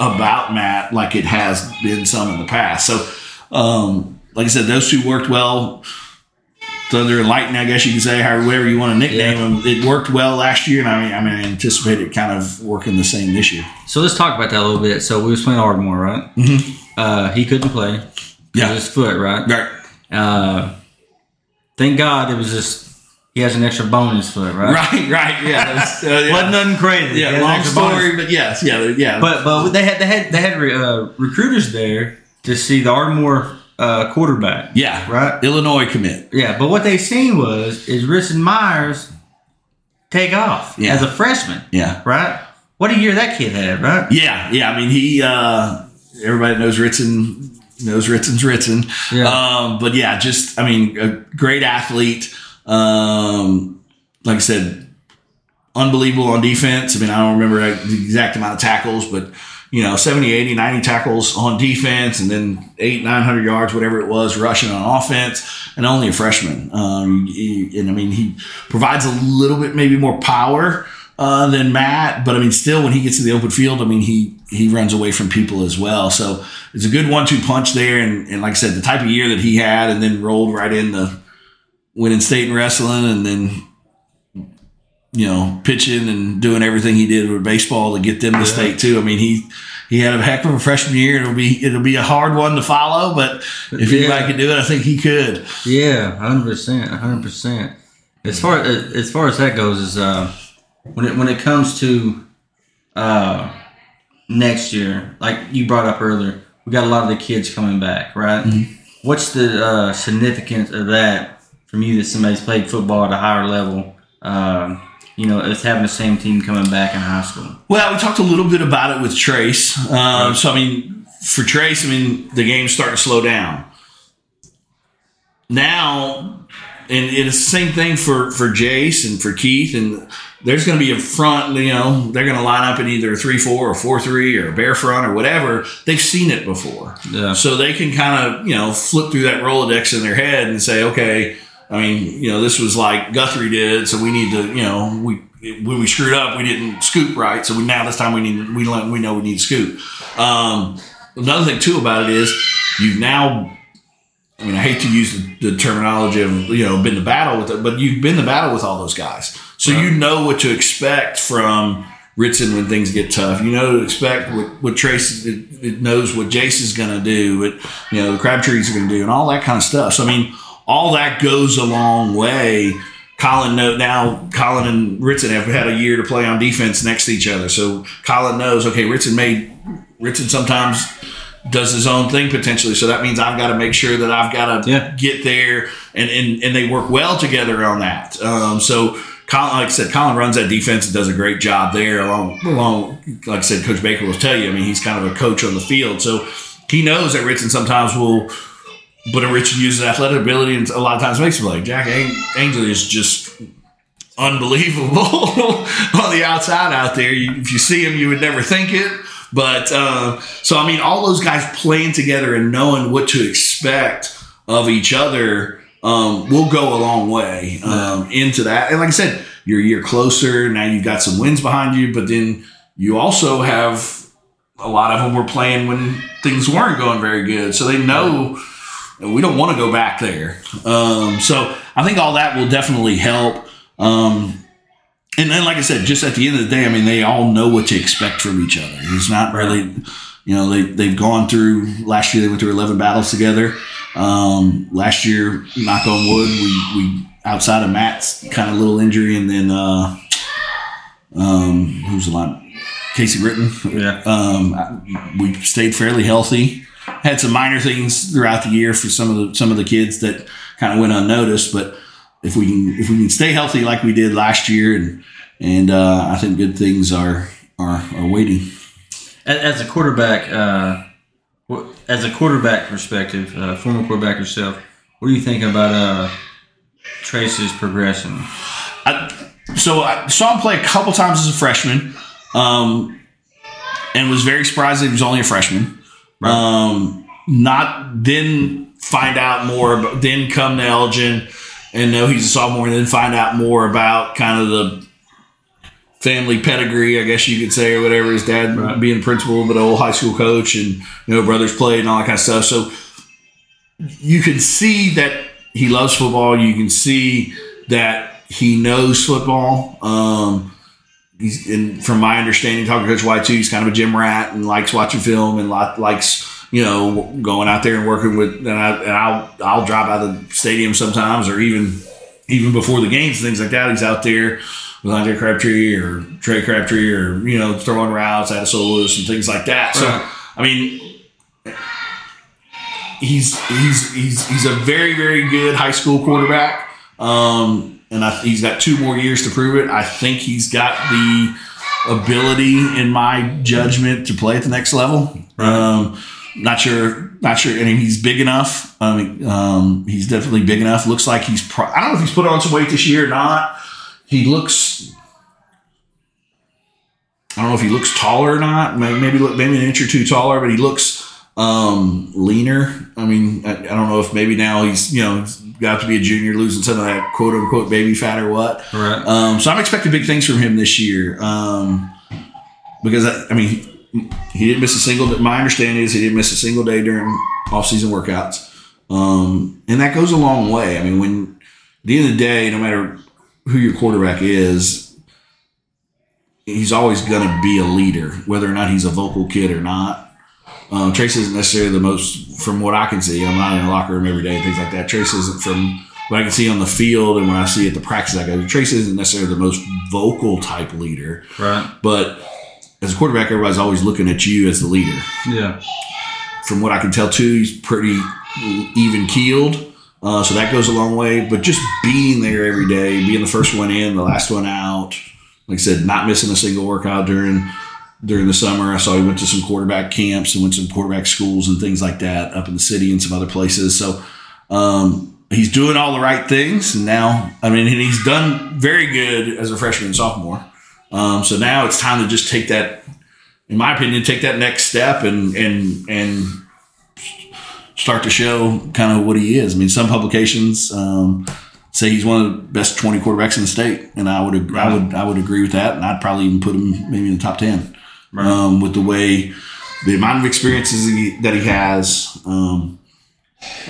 about Matt like it has been some in the past. So, um, like I said, those two worked well. Thunder and Lightning, I guess you can say, however you want to nickname Yeah. them. It worked well last year, and I mean, I mean, I anticipate it kind of working the same this year. So let's talk about that a little bit. So we was playing Ardmore, right? Mm-hmm. Uh, he couldn't play. Yeah. his foot, right? Right. Uh, thank God it was just he has an extra bonus for it, right? Right. Right. Yeah. That's, uh, yeah. Wasn't nothing crazy. Yeah. Long extra bone in his- story, but yes. Yeah. Yeah. But but they had they had they had uh, recruiters there to see the Ardmore uh, quarterback. yeah. Right. Illinois commit. Yeah, but what they seen was is Richard Myers take off Yeah. as a freshman. Yeah. Right. What a year that kid had, right? Yeah, yeah. I mean, he. Uh, everybody knows Ritson. Knows Ritson's Ritson. Yeah. Um, but yeah, just I mean, a great athlete. Um, like I said, unbelievable on defense. I mean, I don't remember the exact amount of tackles, but you know, 70, 80, 90 tackles on defense, and then eight, 900 yards, whatever it was, rushing on offense, and only a freshman. Um, he- and I mean, he provides a little bit maybe more power uh, than Matt, but I mean, still, when he gets to the open field, I mean, he he runs away from people as well. So it's a good one-two punch there, and, and like I said, the type of year that he had, and then rolled right into winning state and wrestling, and then you know, pitching and doing everything he did with baseball to get them to state too. I mean, he he had a heck of a freshman year. It'll be it'll be a hard one to follow, but if Yeah. anybody could do it, I think he could. Yeah, hundred percent, hundred percent. As far as, as far as that goes, is uh, when it when it comes to uh, next year, like you brought up earlier, we got a lot of the kids coming back, right? What's the uh, significance of that from you that somebody's played football at a higher level? Um, you know, it's having the same team coming back in high school. Well, we talked a little bit about it with Trace. Um, So I mean, for Trace, I mean the game's starting to slow down. Now, and it's the same thing for for Jace and for Keith, and there's going to be a front. You know, they're going to line up in either a three four or four three or a bear front or whatever. They've seen it before, Yeah. so they can kind of you know flip through that rolodex in their head and say, okay, I mean, you know, this was like Guthrie did, so we need to, you know, we when we screwed up, we didn't scoop right, so we, now this time we need we let- we know we need to scoop. Um, another thing too about it is you've now. I mean, I hate to use the, the terminology of you know been to battle with it, but you've been to battle with all those guys, so you know what to expect from Ritson when things get tough. You know to expect what, what Trace it, it knows what Jace is going to do, what you know the Crabtrees are going to do, and all that kind of stuff. So I mean, all that goes a long way. Colin know now Colin and Ritson have had a year to play on defense next to each other. So Colin knows, okay, Ritson made Ritson sometimes does his own thing potentially. So that means I've got to make sure that I've got to Yeah. get there and, and and they work well together on that. Um, so Colin, like I said, Colin runs that defense and does a great job there. Along, along, like I said, Coach Baker will tell you. I mean, he's kind of a coach on the field, so he knows that Ritson sometimes will. But Ritson uses athletic ability and a lot of times makes a play. Jack Ang- Angel is just unbelievable on the outside out there. You, if you see him, you would never think it. But uh, so I mean, all those guys playing together and knowing what to expect of each other um, will go a long way um, into that. And like I said, you're a year closer now. You've got some wins behind you, but then you also have a lot of them were playing when things weren't going very good, so they know we don't want to go back there. Um, so I think all that will definitely help. Um, and then, like I said, just at the end of the day, I mean, they all know what to expect from each other. It's not really, you know, they, they've gone through, last year they went through 11 battles together. Um, last year, knock on wood, we, we outside of Matt's kind of little injury and then, uh, um, who's the line? Casey Britton. Yeah. Um, we stayed fairly healthy. Had some minor things throughout the year for some of the some of the kids that kind of went unnoticed. But if we can if we can stay healthy like we did last year and and uh, I think good things are are, are waiting. As, a quarterback, uh, as a quarterback perspective, uh, former quarterback yourself, what do you think about uh, Trace's progression? I, so I saw him play a couple times as a freshman, um, and was very surprised that he was only a freshman. Um, not then find out more, about, then come to Elgin and know he's a sophomore, and then find out more about kind of the family pedigree, I guess you could say, or whatever. His dad Right. being principal, but old high school coach, and you know brothers played and all that kind of stuff. So you can see that he loves football. You can see that he knows football. Um, he's and from my understanding, talking to Coach White too, he's kind of a gym rat and likes watching film and li- likes you know going out there and working with. And, I, and I'll I'll drop out of the stadium sometimes, or even even before the games, things like that. He's out there with Andre Crabtree or Trey Crabtree or you know throwing routes out of solos and things like that. So Right. I mean he's he's he's he's a very very good high school quarterback, um, and I, he's got two more years to prove it. I think he's got the ability, in my judgment, to play at the next level. Um, not sure, not sure. I mean, he's big enough. I mean, um, he's definitely big enough. Looks like he's. Pro- I don't know if he's put on some weight this year or not. He looks. I don't know if he looks taller or not. Maybe maybe look maybe an inch or two taller, but he looks um, leaner. I mean, I, I don't know if maybe now he's you know got to be a junior, losing some of that quote unquote baby fat or what. Right. Um, so I'm expecting big things from him this year. Um, because I, I mean, he, he didn't miss a single. My understanding is he didn't miss a single day during off-season workouts, um, and that goes a long way. I mean, when the end of the day, no matter who your quarterback is, he's always going to be a leader, whether or not he's a vocal kid or not. Um, Trace isn't necessarily the most, from what I can see. I'm not in the locker room every day and things like that. Trace isn't from what I can see on the field and when I see at the practice I go. Trace isn't necessarily the most vocal type leader, Right. but as a quarterback, everybody's always looking at you as the leader. Yeah. From what I can tell, too, he's pretty even keeled. Uh, so that goes a long way. But just being there every day, being the first one in, the last one out, like I said, not missing a single workout during during the summer. I saw he went to some quarterback camps and went to some quarterback schools and things like that up in the city and some other places. So um, he's doing all the right things. And now, I mean, and he's done very good as a freshman and sophomore. Um, so now it's time to just take that, in my opinion, take that next step and and and start to show kind of what he is. I mean, some publications um, say he's one of the best twenty quarterbacks in the state, and I would ag- I would I would agree with that, and I'd probably even put him maybe in the top ten um, with the way the amount of experiences he, that he has. Um,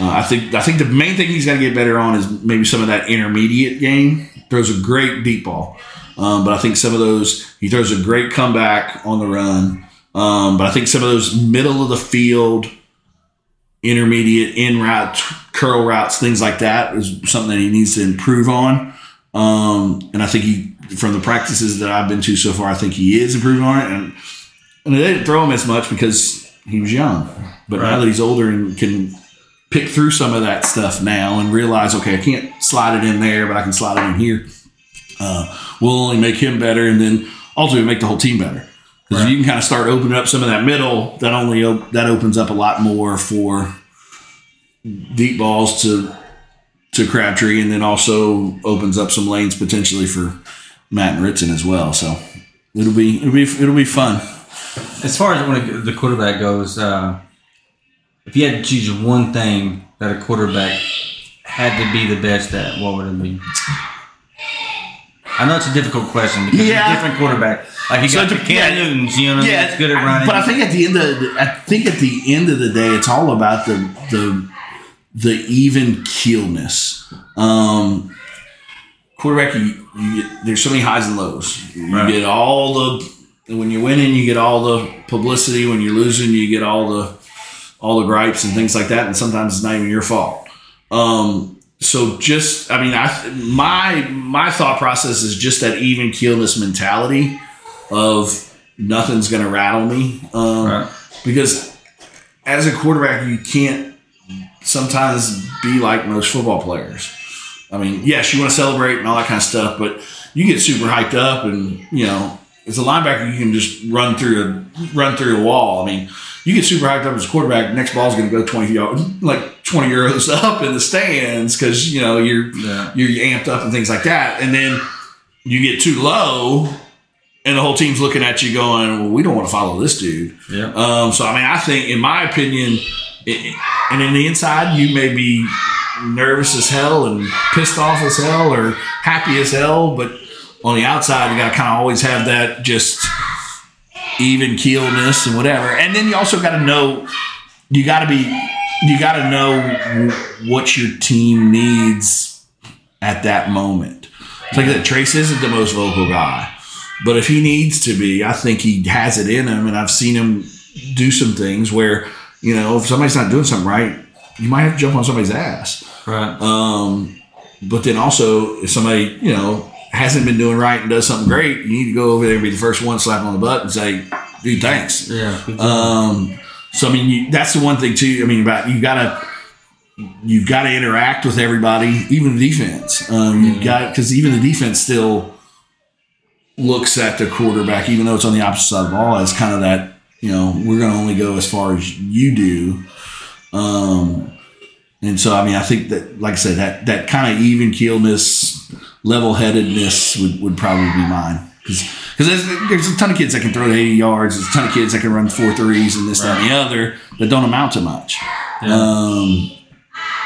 uh, I think I think the main thing he's got to get better on is maybe some of that intermediate game. Throws a great deep ball, um, but I think some of those he throws a great comeback on the run. Um, but I think some of those middle of the field, intermediate in route, curl routes, things like that is something that he needs to improve on. Um, and I think he, from the practices that I've been to so far, I think he is improving on it. And, and they didn't throw him as much because he was young. But now that he's older and can pick through some of that stuff now and realize, okay, I can't slide it in there, but I can slide it in here. Uh, will only make him better, and then ultimately make the whole team better. Because if you can kind of start opening up some of that middle, that only op- that opens up a lot more for deep balls to to Crabtree, and then also opens up some lanes potentially for Matt and Ritson as well. So it'll be it'll be it'll be fun. As far as when the quarterback goes, uh, if you had to choose one thing that a quarterback had to be the best at, what would it be? I know it's a difficult question because Yeah. you're a different quarterback. Like he so got it the dep- Cam yeah. Newtons, you know, that's good at running. But I think at the end of the, I think at the end of the day, it's all about the the the even keelness. Um, quarterback, you, you get, there's so many highs and lows. You Right. get all the when you're winning, you get all the publicity. When you're losing, you get all the all the gripes and things like that. And sometimes it's not even your fault. Um, so just, I mean, I my my thought process is just that even keelness mentality of nothing's going to rattle me. Um, Right. Because as a quarterback, you can't sometimes be like most football players. I mean, yes, you want to celebrate and all that kind of stuff, but you get super hyped up, and you know, as a linebacker, you can just run through a run through a wall. I mean, you get super hyped up as a quarterback. Next ball is going to go twenty yards, like twenty euros up in the stands because you know you're Yeah. you're amped up and things like that, and then you get too low, and the whole team's looking at you going, "Well, we don't want to follow this dude." Yeah. Um, so I mean, I think, in my opinion, it, and in the inside, you may be nervous as hell and pissed off as hell or happy as hell, but on the outside, you got to kind of always have that just even keelness and whatever. And then you also got to know, you got to be, you got to know what your team needs at that moment. It's like that. Trace isn't the most vocal guy. But if he needs to be, I think he has it in him, and I've seen him do some things where, you know, if somebody's not doing something right, you might have to jump on somebody's ass. Right. Um, but then also, if somebody, you know, hasn't been doing right and does something great, you need to go over there and be the first one, slap on the butt, and say, "Dude, thanks." yeah. Um, so I mean, you, that's the one thing too. I mean, about you gotta you've got to interact with everybody, even the defense. Um, You've got because even the defense still looks at the quarterback, even though it's on the opposite side of the ball, as kind of that. You know, we're going to only go as far as you do. Um, and so, I mean, I think that, like I said, that that kind of even keelness, level headedness would, would probably be mine. Because there's, there's a ton of kids that can throw 80 yards. There's a ton of kids that can run four threes and this, that, and the other that don't amount to much. Yeah. Um,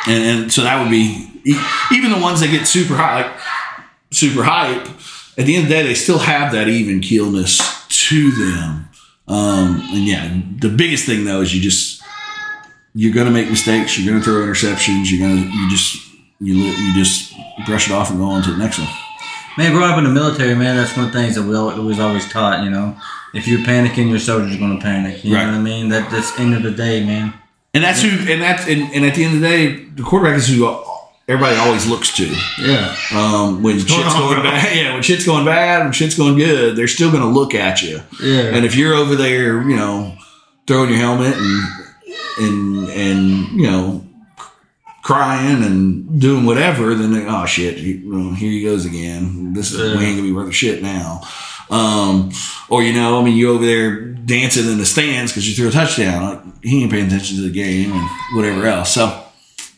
and, and so that would be even the ones that get super high, like super hype. At the end of the day, they still have that even keelness to them. Um, and yeah, the biggest thing though is you just you're going to make mistakes. You're going to throw interceptions. You're going to you just you you just brush it off and go on to the next one. Man, growing up in the military, man, that's one of the things that we al- was always taught. You know, if you're panicking, your soldiers are going to panic. You Right. know what I mean? That that's end of the day, man. And that's who. And that's and, and at the end of the day, the quarterback is who everybody always looks to. Yeah. Um, when going shit's on, going bad, yeah, when shit's going bad, when shit's going good, they're still going to look at you. Yeah. And if you're over there, you know, throwing your helmet and and and you know, crying and doing whatever, then they, oh shit, well, here he goes again. This is Yeah. we ain't gonna be worth a shit now. Um, or you know, I mean, you over there dancing in the stands because you threw a touchdown. Like he ain't paying attention to the game and whatever else. So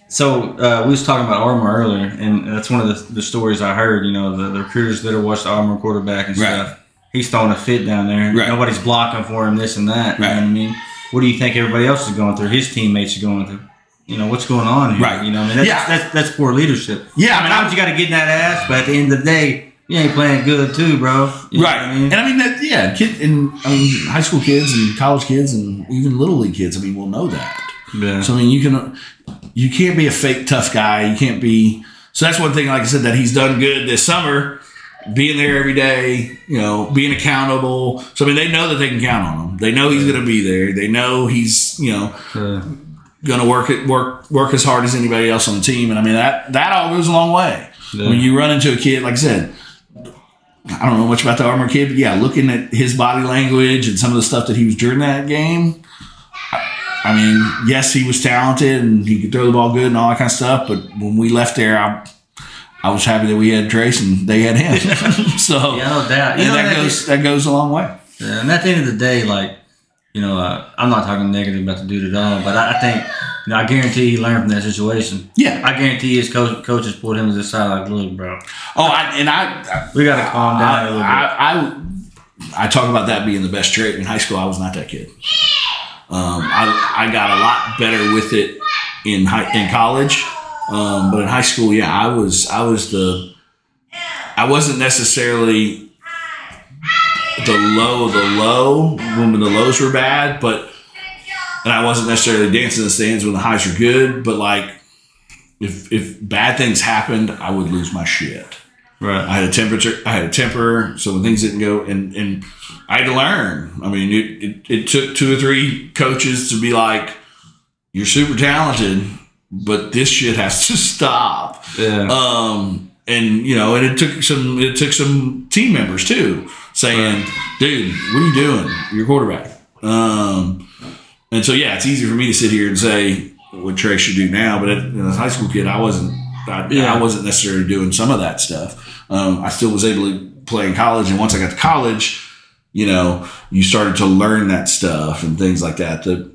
So uh, we was talking about Ardmore earlier, and that's one of the, the stories I heard. You know, the, the recruiters that have watched Ardmore quarterback and Right. stuff. He's throwing a fit down there. Right. Nobody's blocking for him. This and that. You know what I mean? What do you think everybody else is going through? His teammates are going through. You know what's going on here? Right. You know, I mean, that's, Yeah. that's that's poor leadership. Yeah, I mean, I- you got to get in that ass, but at the end of the day, you ain't playing good too, bro. You right. I mean? And I mean that yeah, kid and I mean high school kids and college kids and even little league kids, I mean, will know that. yeah. So I mean, you can you can't be a fake tough guy. You can't be. So that's one thing, like I said, that he's done good this summer, being there every day. You know, being accountable. So I mean, they know that they can count on him. They know he's going to be there. They know he's you know Uh, going to work it work work as hard as anybody else on the team. And I mean that that all goes a long way. Yeah. When you run into a kid, like I said. I don't know much about the Ardmore kid, but yeah, looking at his body language and some of the stuff that he was during that game, I mean, yes, he was talented and he could throw the ball good and all that kind of stuff. But when we left there, I, I was happy that we had Trace and they had him. so yeah, no doubt. You know, that that- goes that goes a long way. Yeah, and at the end of the day, like, you know, uh, I'm not talking negative about the dude at all, but I, I think, you know, I guarantee he learned from that situation. Yeah. I guarantee his coach, coaches pulled him to the side like, look, bro, Oh, I, and I, we got to calm down a I, little bit. I, I, I talk about that being the best trait in high school. I was not that kid. Um, I, I got a lot better with it in high, in college, um, but in high school, yeah, I was I was the I wasn't necessarily the low of the low when the lows were bad, but and I wasn't necessarily dancing in the stands when the highs were good, but like if if bad things happened, I would lose my shit. right. I had a temperature. I had a temper, so when things didn't go, and and I had to learn. I mean, it, it, it took two or three coaches to be like, "You're super talented, but this shit has to stop." yeah. Um, and you know, and it took some. It took some team members too saying, "Dude, what are you doing? You're a quarterback." Um, and so yeah, it's easy for me to sit here and say what Trey should do now, but as a high school kid, I wasn't. I, Yeah. I wasn't necessarily doing some of that stuff. Um, I still was able to play in college, and once I got to college, you know, you started to learn that stuff and things like that. The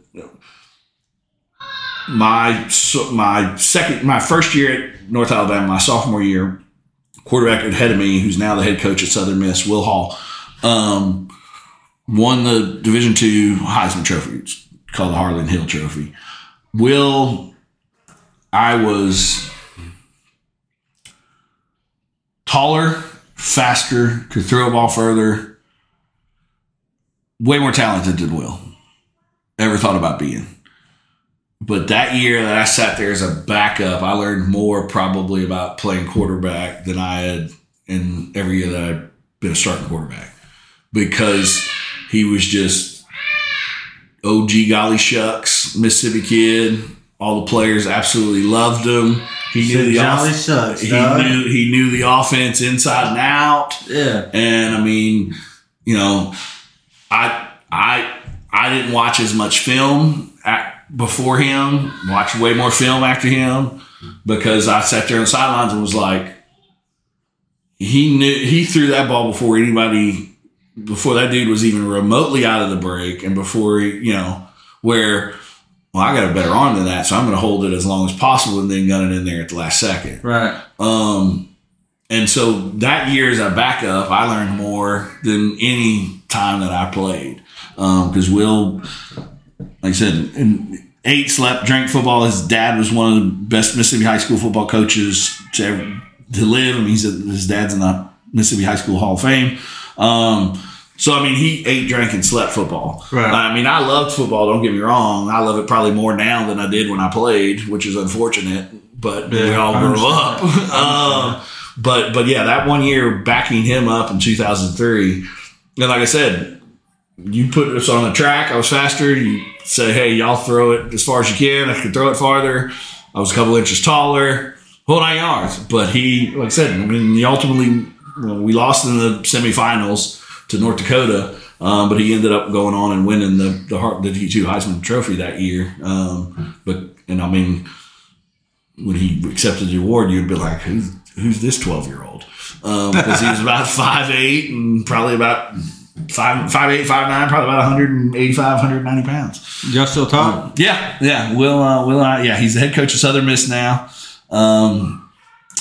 my so my second my first year at North Alabama, my sophomore year, quarterback ahead of me, who's now the head coach at Southern Miss, Will Hall, um, won the Division two Heisman Trophy. It's called the Harlon Hill Trophy. Will, I was taller, faster, could throw a ball further, way more talented than Will. Ever thought about being. But that year that I sat there as a backup, I learned more probably about playing quarterback than I had in every year that I'd been a starting quarterback because he was just OG golly shucks, Mississippi kid. All the players absolutely loved him. He knew the Jolly off- sucks, he dog. knew he knew the offense inside and out. Yeah. And I mean, you know, I I I didn't watch as much film at, before him. Watched way more film after him because I sat there on the sidelines and was like, he knew he threw that ball before anybody, before that dude was even remotely out of the break, and before he, you know where. Well, I got a better arm than that, so I'm going to hold it as long as possible and then gun it in there at the last second. Right. Um, and so that year as a backup, I learned more than any time that I played. Because Will, like I said, in ate, slept, drank football. His dad was one of the best Mississippi high school football coaches to ever to live. I mean, he's a, his dad's in the Mississippi High School Hall of Fame. Um, so I mean, he ate, drank, and slept football. Right. I mean, I loved football. Don't get me wrong. I love it probably more now than I did when I played, which is unfortunate. But we all grew up. um, but but yeah, that one year backing him up in 2003, and like I said, you put us on the track. I was faster. You say, hey, y'all throw it as far as you can. I could throw it farther. I was a couple inches taller, whole nine yards. But he, like I said, I mean, he ultimately, you know, we lost in the semifinals to North Dakota. Um, but he ended up going on and winning the the, Har- the D2 Heisman Trophy that year. Um, but and I mean, when he accepted the award, you'd be like, who's who's this twelve year old? Because he was about five eight and probably about five five eight five nine, probably about 185, 190 pounds. Y'all still talk? Yeah, yeah. Will uh, Will I, yeah, he's the head coach of Southern Miss now, um,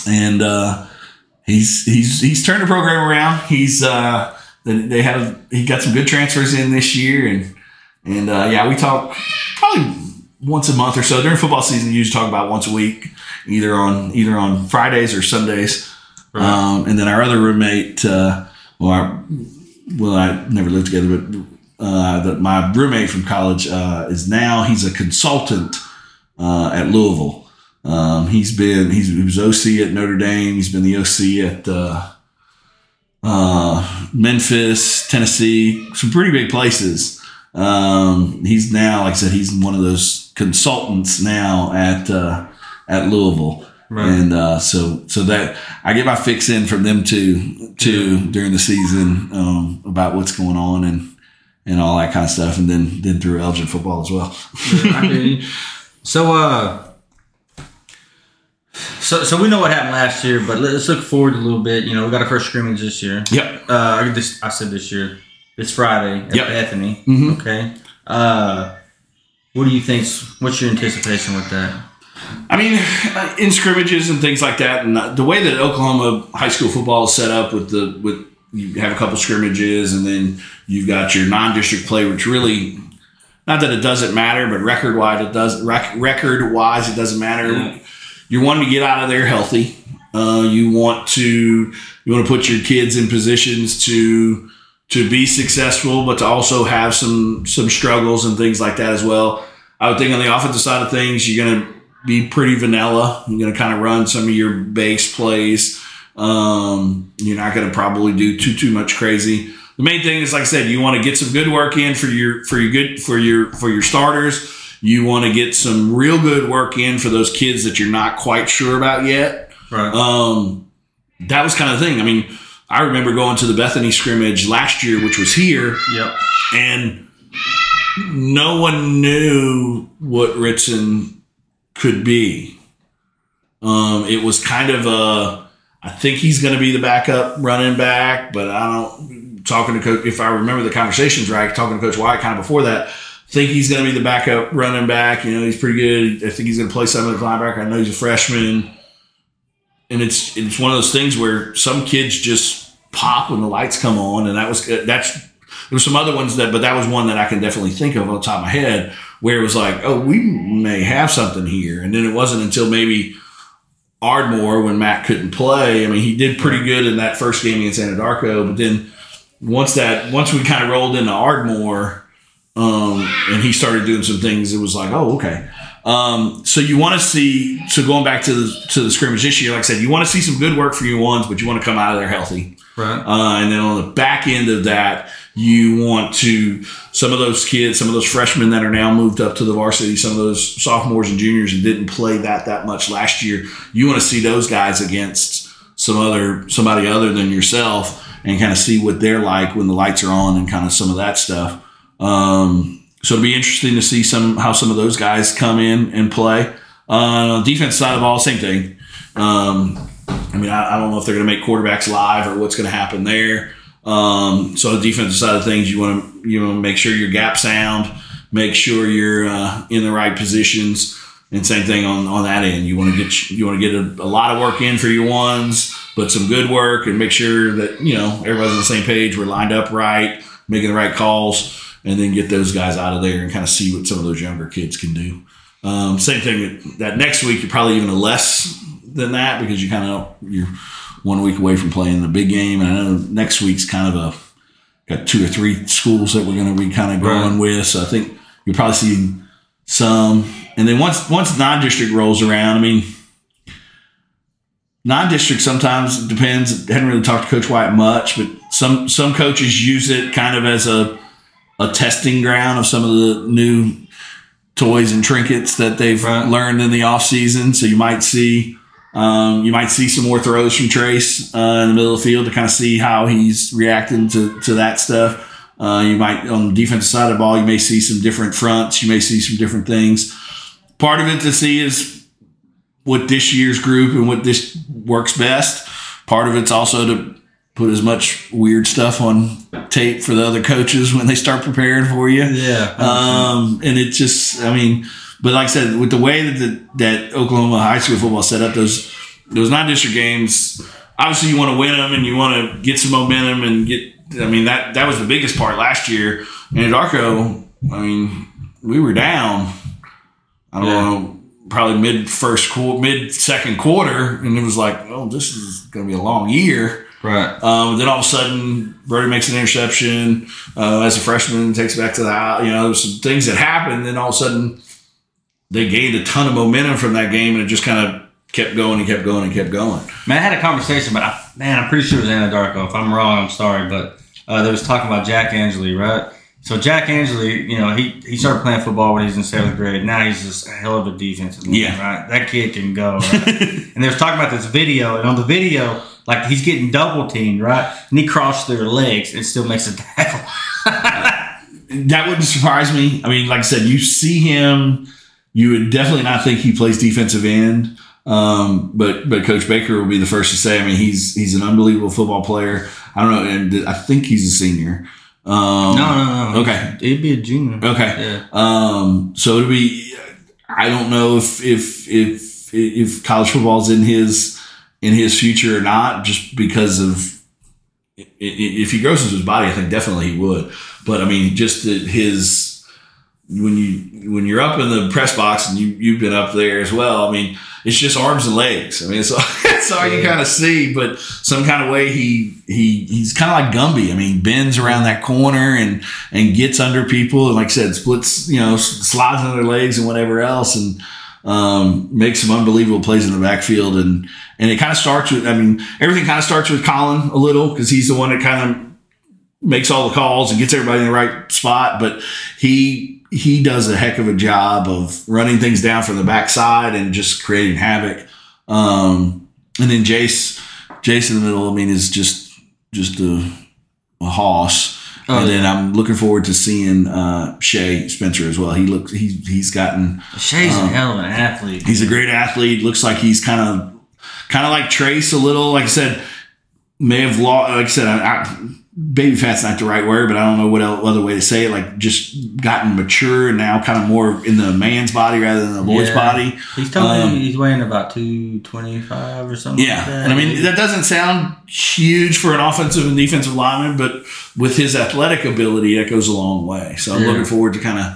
and uh, he's he's he's turned the program around. He's uh, they had a, he got some good transfers in this year, and and uh, yeah, we talk probably once a month or so during football season. We usually talk about once a week, either on either on Fridays or Sundays. Um, and then our other roommate, uh, well, our, well, I never lived together, but uh, that my roommate from college uh, is now he's a consultant uh, at Louisville. Um, he's been he's, he was OC at Notre Dame. He's been the OC at uh, Memphis, Tennessee, some pretty big places. Um, he's now, like I said, he's one of those consultants now at uh, at Louisville. Right. And uh, so, so that I get my fix in from them too, too during the season um, about what's going on and and all that kind of stuff, and then then through Elgin football as well. I hear you. So, uh, so so we know what happened last year, but let's look forward a little bit. You know, we got our first scrimmage this year. Yep. Uh, I this I said this year. It's Friday at Yep. Bethany. Mhm. Okay. Uh, what do you think? What's your anticipation with that? I mean, uh, in scrimmages and things like that, and uh, the way that Oklahoma high school football is set up with the with you have a couple scrimmages and then you've got your non-district play, which really not that it doesn't matter, but record wise it does rec- record wise it doesn't matter. Yeah. You're wanting to get out of there healthy. Uh, you want to you want to put your kids in positions to to be successful, but to also have some some struggles and things like that as well. I would think on the offensive side of things, you're going to be pretty vanilla. You're going to kind of run some of your base plays. Um, you're not going to probably do too too much crazy. The main thing is, like I said, you want to get some good work in for your for your good for your for your starters. You want to get some real good work in for those kids that you're not quite sure about yet. Right. Um, that was kind of the thing. I mean, I remember going to the Bethany scrimmage last year, which was here, yep. and no one knew what Ritson could be. Um, it was kind of a, I think he's going to be the backup running back, but I don't, talking to coach, if I remember the conversations right, talking to Coach White kind of before that, think he's going to be the backup running back. You know, he's pretty good. I think he's going to play some of the linebacker. I know he's a freshman. And it's, it's one of those things where some kids just pop when the lights come on. And that was, uh, that's, there's some other ones that, but that was one that I can definitely think of on the top of my head where it was like, oh, we may have something here. And then it wasn't until maybe Ardmore when Matt couldn't play. I mean, he did pretty good in that first game against Anadarko, but then once that once we kind of rolled into Ardmore, um, and he started doing some things, it was like, oh, okay. Um, so you want to see. So going back to the to the scrimmage this year, like I said, you want to see some good work for your ones, but you want to come out of there healthy. Right. Uh, and then on the back end of that, you want to some of those kids, some of those freshmen that are now moved up to the varsity, some of those sophomores and juniors and didn't play that that much last year. You want to see those guys against some other somebody other than yourself and kind of see what they're like when the lights are on and kind of some of that stuff. Um, so it'll be interesting to see some how some of those guys come in and play. Uh, defense side of ball, same thing. Um, I mean, I, I, don't know if they're going to make quarterbacks live or what's going to happen there. Um, so the defensive side of things, you want to you to make sure your gap sound, make sure you're uh, in the right positions, and same thing on, on that end. You want to get you want to get a, a, lot of work in for your ones, but some good work, and make sure that you know everybody's on the same page. We're lined up right, making the right calls, and then get those guys out of there and kind of see what some of those younger kids can do. Um, same thing that next week, you're probably even less than that because you kind of you're one week away from playing the big game. And I know next week's kind of a got two or three schools that we're going to be kind of going right. with. So I think you'll probably see some. And then once once non-district rolls around, I mean, non-district sometimes depends. I hadn't really talked to Coach White much, but some some coaches use it kind of as a a testing ground of some of the new toys and trinkets that they've right. learned in the off season. So you might see um, you might see some more throws from Trace uh, in the middle of the field to kind of see how he's reacting to, to that stuff. Uh, you might, on the defensive side of the ball, you may see some different fronts. You may see some different things. Part of it to see is what this year's group and what this works best. Part of it's also to put as much weird stuff on tape for the other coaches when they start preparing for you. Yeah. Um, and it just, I mean, but like I said, with the way that the, that Oklahoma high school football set up, those those non-district games, obviously you want to win them and you want to get some momentum and get. I mean that that was the biggest part last year. Anadarko, I mean, we were down. I don't yeah. know, probably mid first quarter, mid second quarter, and it was like, oh, this is going to be a long year. Right. Um, then all of a sudden, Brody makes an interception uh, as a freshman, takes it back to the house. You know, there's some things that happen. Then all of a sudden, they gained a ton of momentum from that game, and it just kind of kept going and kept going and kept going. Man, I had a conversation, but I, man, I'm pretty sure it was Anadarko. If I'm wrong, I'm sorry, but uh, they was talking about Jack Angeli, right? So Jack Angeli, you know, he, he started playing football when he was in seventh grade. Now he's just a hell of a defensive man, yeah. right? That kid can go. Right? and they was talking about this video, and on the video, like he's getting double teamed, right? And he crossed their legs and still makes a tackle. that wouldn't surprise me. I mean, like I said, you see him you would definitely not think he plays defensive end. Um, but but Coach Baker will be the first to say. I mean, he's he's an unbelievable football player. I don't know, and I think he's a senior. Um, no, no, no. Okay, he'd be a junior. Okay. Yeah. Um, so it'll be. I don't know if if if if college football's in his in his future or not, just because of if he grows into his body, I think definitely he would. But I mean, just his when you when you're up in the press box and you you've been up there as well. I mean, it's just arms and legs. I mean, it's, it's all you kind of see, but some kind of way he he he's kind of like Gumby. I mean, bends around that corner and and gets under people, and like I said, splits you know slides under their legs and whatever else, and um, makes some unbelievable plays in the backfield. And and it kind of starts with I mean everything kind of starts with Colin a little because he's the one that kind of makes all the calls and gets everybody in the right spot, but he he does a heck of a job of running things down from the backside and just creating havoc. Um, and then Jace, Jace in the middle, I mean, is just just a, a hoss. Oh, and then I'm looking forward to seeing uh, Shea Spencer as well. He looks he's he's gotten Shea's Um, a hell of an athlete. he's a great athlete. Looks like he's kind of kind of like Trace a little. Like I said, may have lost. Like I said, I, I, baby fat's not the right word, but I don't know what other way to say it. Like just gotten mature and now kind of more in the man's body rather than the boy's Yeah. body. He's told Um, me he's weighing about two twenty five or something. Yeah, like that. and I mean that doesn't sound huge for an offensive and defensive lineman, but with his athletic ability, that goes a long way. So I'm Yeah. looking forward to kind of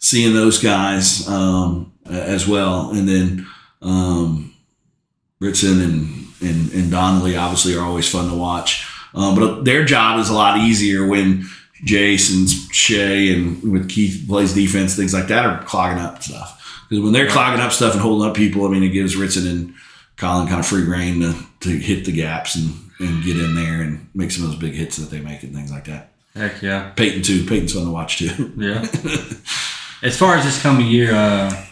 seeing those guys um, as well, and then um, Ritson and, and and Donnelly obviously are always fun to watch. Um, but their job is a lot easier when Jason's Shea and with Keith plays defense, things like that are clogging up stuff. Because when they're clogging up stuff and holding up people, I mean, it gives Ritson and Colin kind of free reign to, to hit the gaps and, and get in there and make some of those big hits that they make and things like that. Heck yeah. Peyton too. Peyton's fun to watch too. Yeah. as far as this coming year, uh,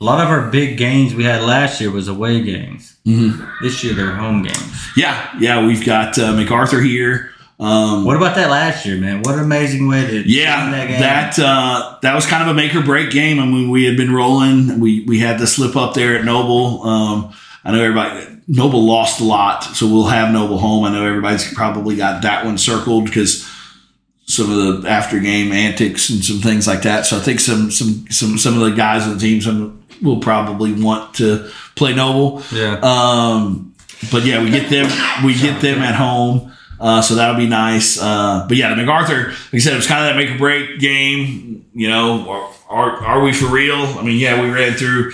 a lot of our big games we had last year was away games. Mhm. This year they're home games. yeah, yeah. We've got uh, MacArthur here. Um, What about that last year, man? What an amazing way to Yeah, that game. that uh, that was kind of a make or break game. I mean, we had been rolling. We we had the slip up there at Noble. Um, I know everybody. Noble lost a lot, so we'll have Noble home. I know everybody's probably got that one circled because some of the after game antics and some things like that. So I think some some some some of the guys on the team some will probably want to play Noble. yeah. Um, but yeah, we get them. We get them at home, uh, so that'll be nice. Uh, but yeah, the MacArthur, like I said, it was kind of that make or break game. You know, are, are are we for real? I mean, yeah, we ran through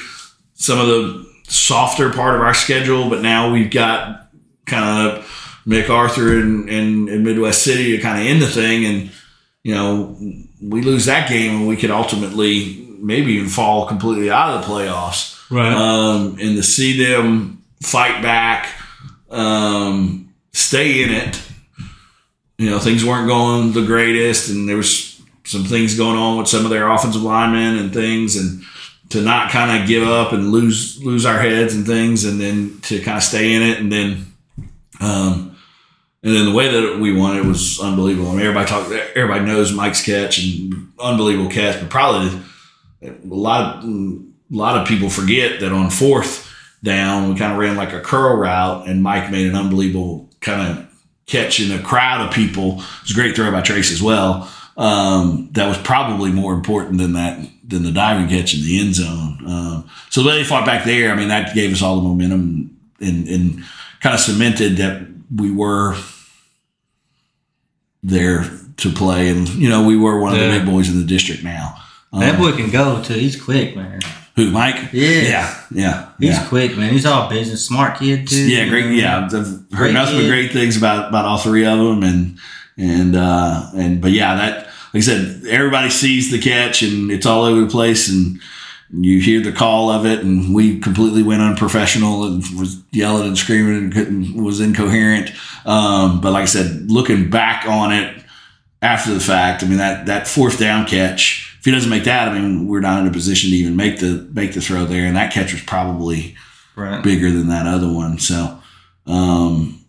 some of the softer part of our schedule, but now we've got kind of MacArthur and, and, and Midwest City to kind of end the thing, and you know, we lose that game, and we could ultimately maybe even fall completely out of the playoffs right. um, and to see them fight back, um, stay in it. You know, things weren't going the greatest, and there was some things going on with some of their offensive linemen and things, and to not kind of give up and lose lose our heads and things, and then to kind of stay in it, and then, um, and then the way that we won it was unbelievable. I mean, everybody talk, everybody knows Mike's catch and unbelievable catch, but probably a lot of a lot of people forget that on fourth down, we kind of ran like a curl route, and Mike made an unbelievable kind of catch in a crowd of people. It was a great throw by Trace as well. Um, that was probably more important than that than the diving catch in the end zone. Um, so the way they fought back there, I mean, that gave us all the momentum and, and kind of cemented that we were there to play, and you know, we were one of Yeah. the big boys in the district now. Um, that boy can go too. He's quick, man. who, Mike? Yeah. Yeah. Yeah. He's yeah. quick, man. He's all business, smart kid too. Yeah, great. Yeah, I've heard Great nothing but great things about about all three of them, and and uh, and but yeah, that like I said, everybody sees the catch, and it's all over the place, and you hear the call of it, and we completely went unprofessional and was yelling and screaming and couldn't, was incoherent. Um, but like I said, looking back on it after the fact, I mean that that fourth down catch. If he doesn't make that, I mean, we're not in a position to even make the make the throw there, and that catch was probably Right. bigger than that other one. So, um,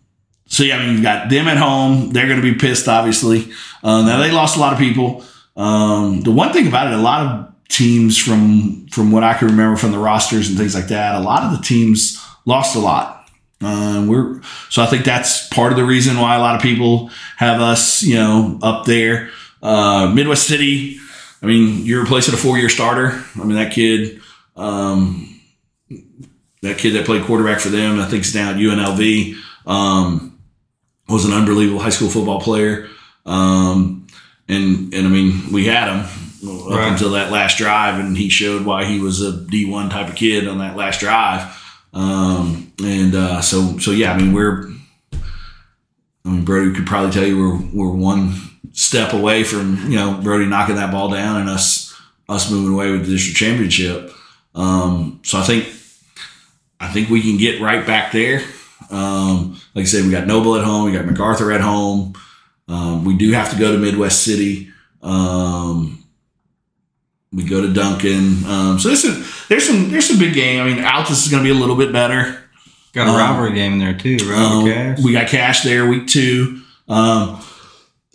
so yeah, I mean, you've got them at home. They're going to be pissed, obviously. Uh, now they lost a lot of people. Um, the one thing about it, a lot of teams from from what I can remember from the rosters and things like that, a lot of the teams lost a lot. Uh, we're so I think that's part of the reason why a lot of people have us, you know, up there. Uh, Midwest City. I mean, you're replacing a four year starter. I mean, that kid. Um, that kid that played quarterback for them, I think is down at UNLV, um, was an unbelievable high school football player. Um, and, and I mean, we had him up Right. until that last drive, and he showed why he was a D1 type of kid on that last drive. Um, and uh, so, so yeah, I mean, we're, I mean, Brody could probably tell you we're, we're one step away from, you know, Brody knocking that ball down and us, us moving away with the district championship. Um, so I think, I think we can get right back there. Um, like I said, we got Noble at home, we got MacArthur at home. Um, we do have to go to Midwest City. Um, we go to Duncan. Um, so there's some, there's some, there's some big game. I mean, Altus is going to be a little bit better. Got a Um, rivalry game in there too, right? Um, we got Cache there week two. Um,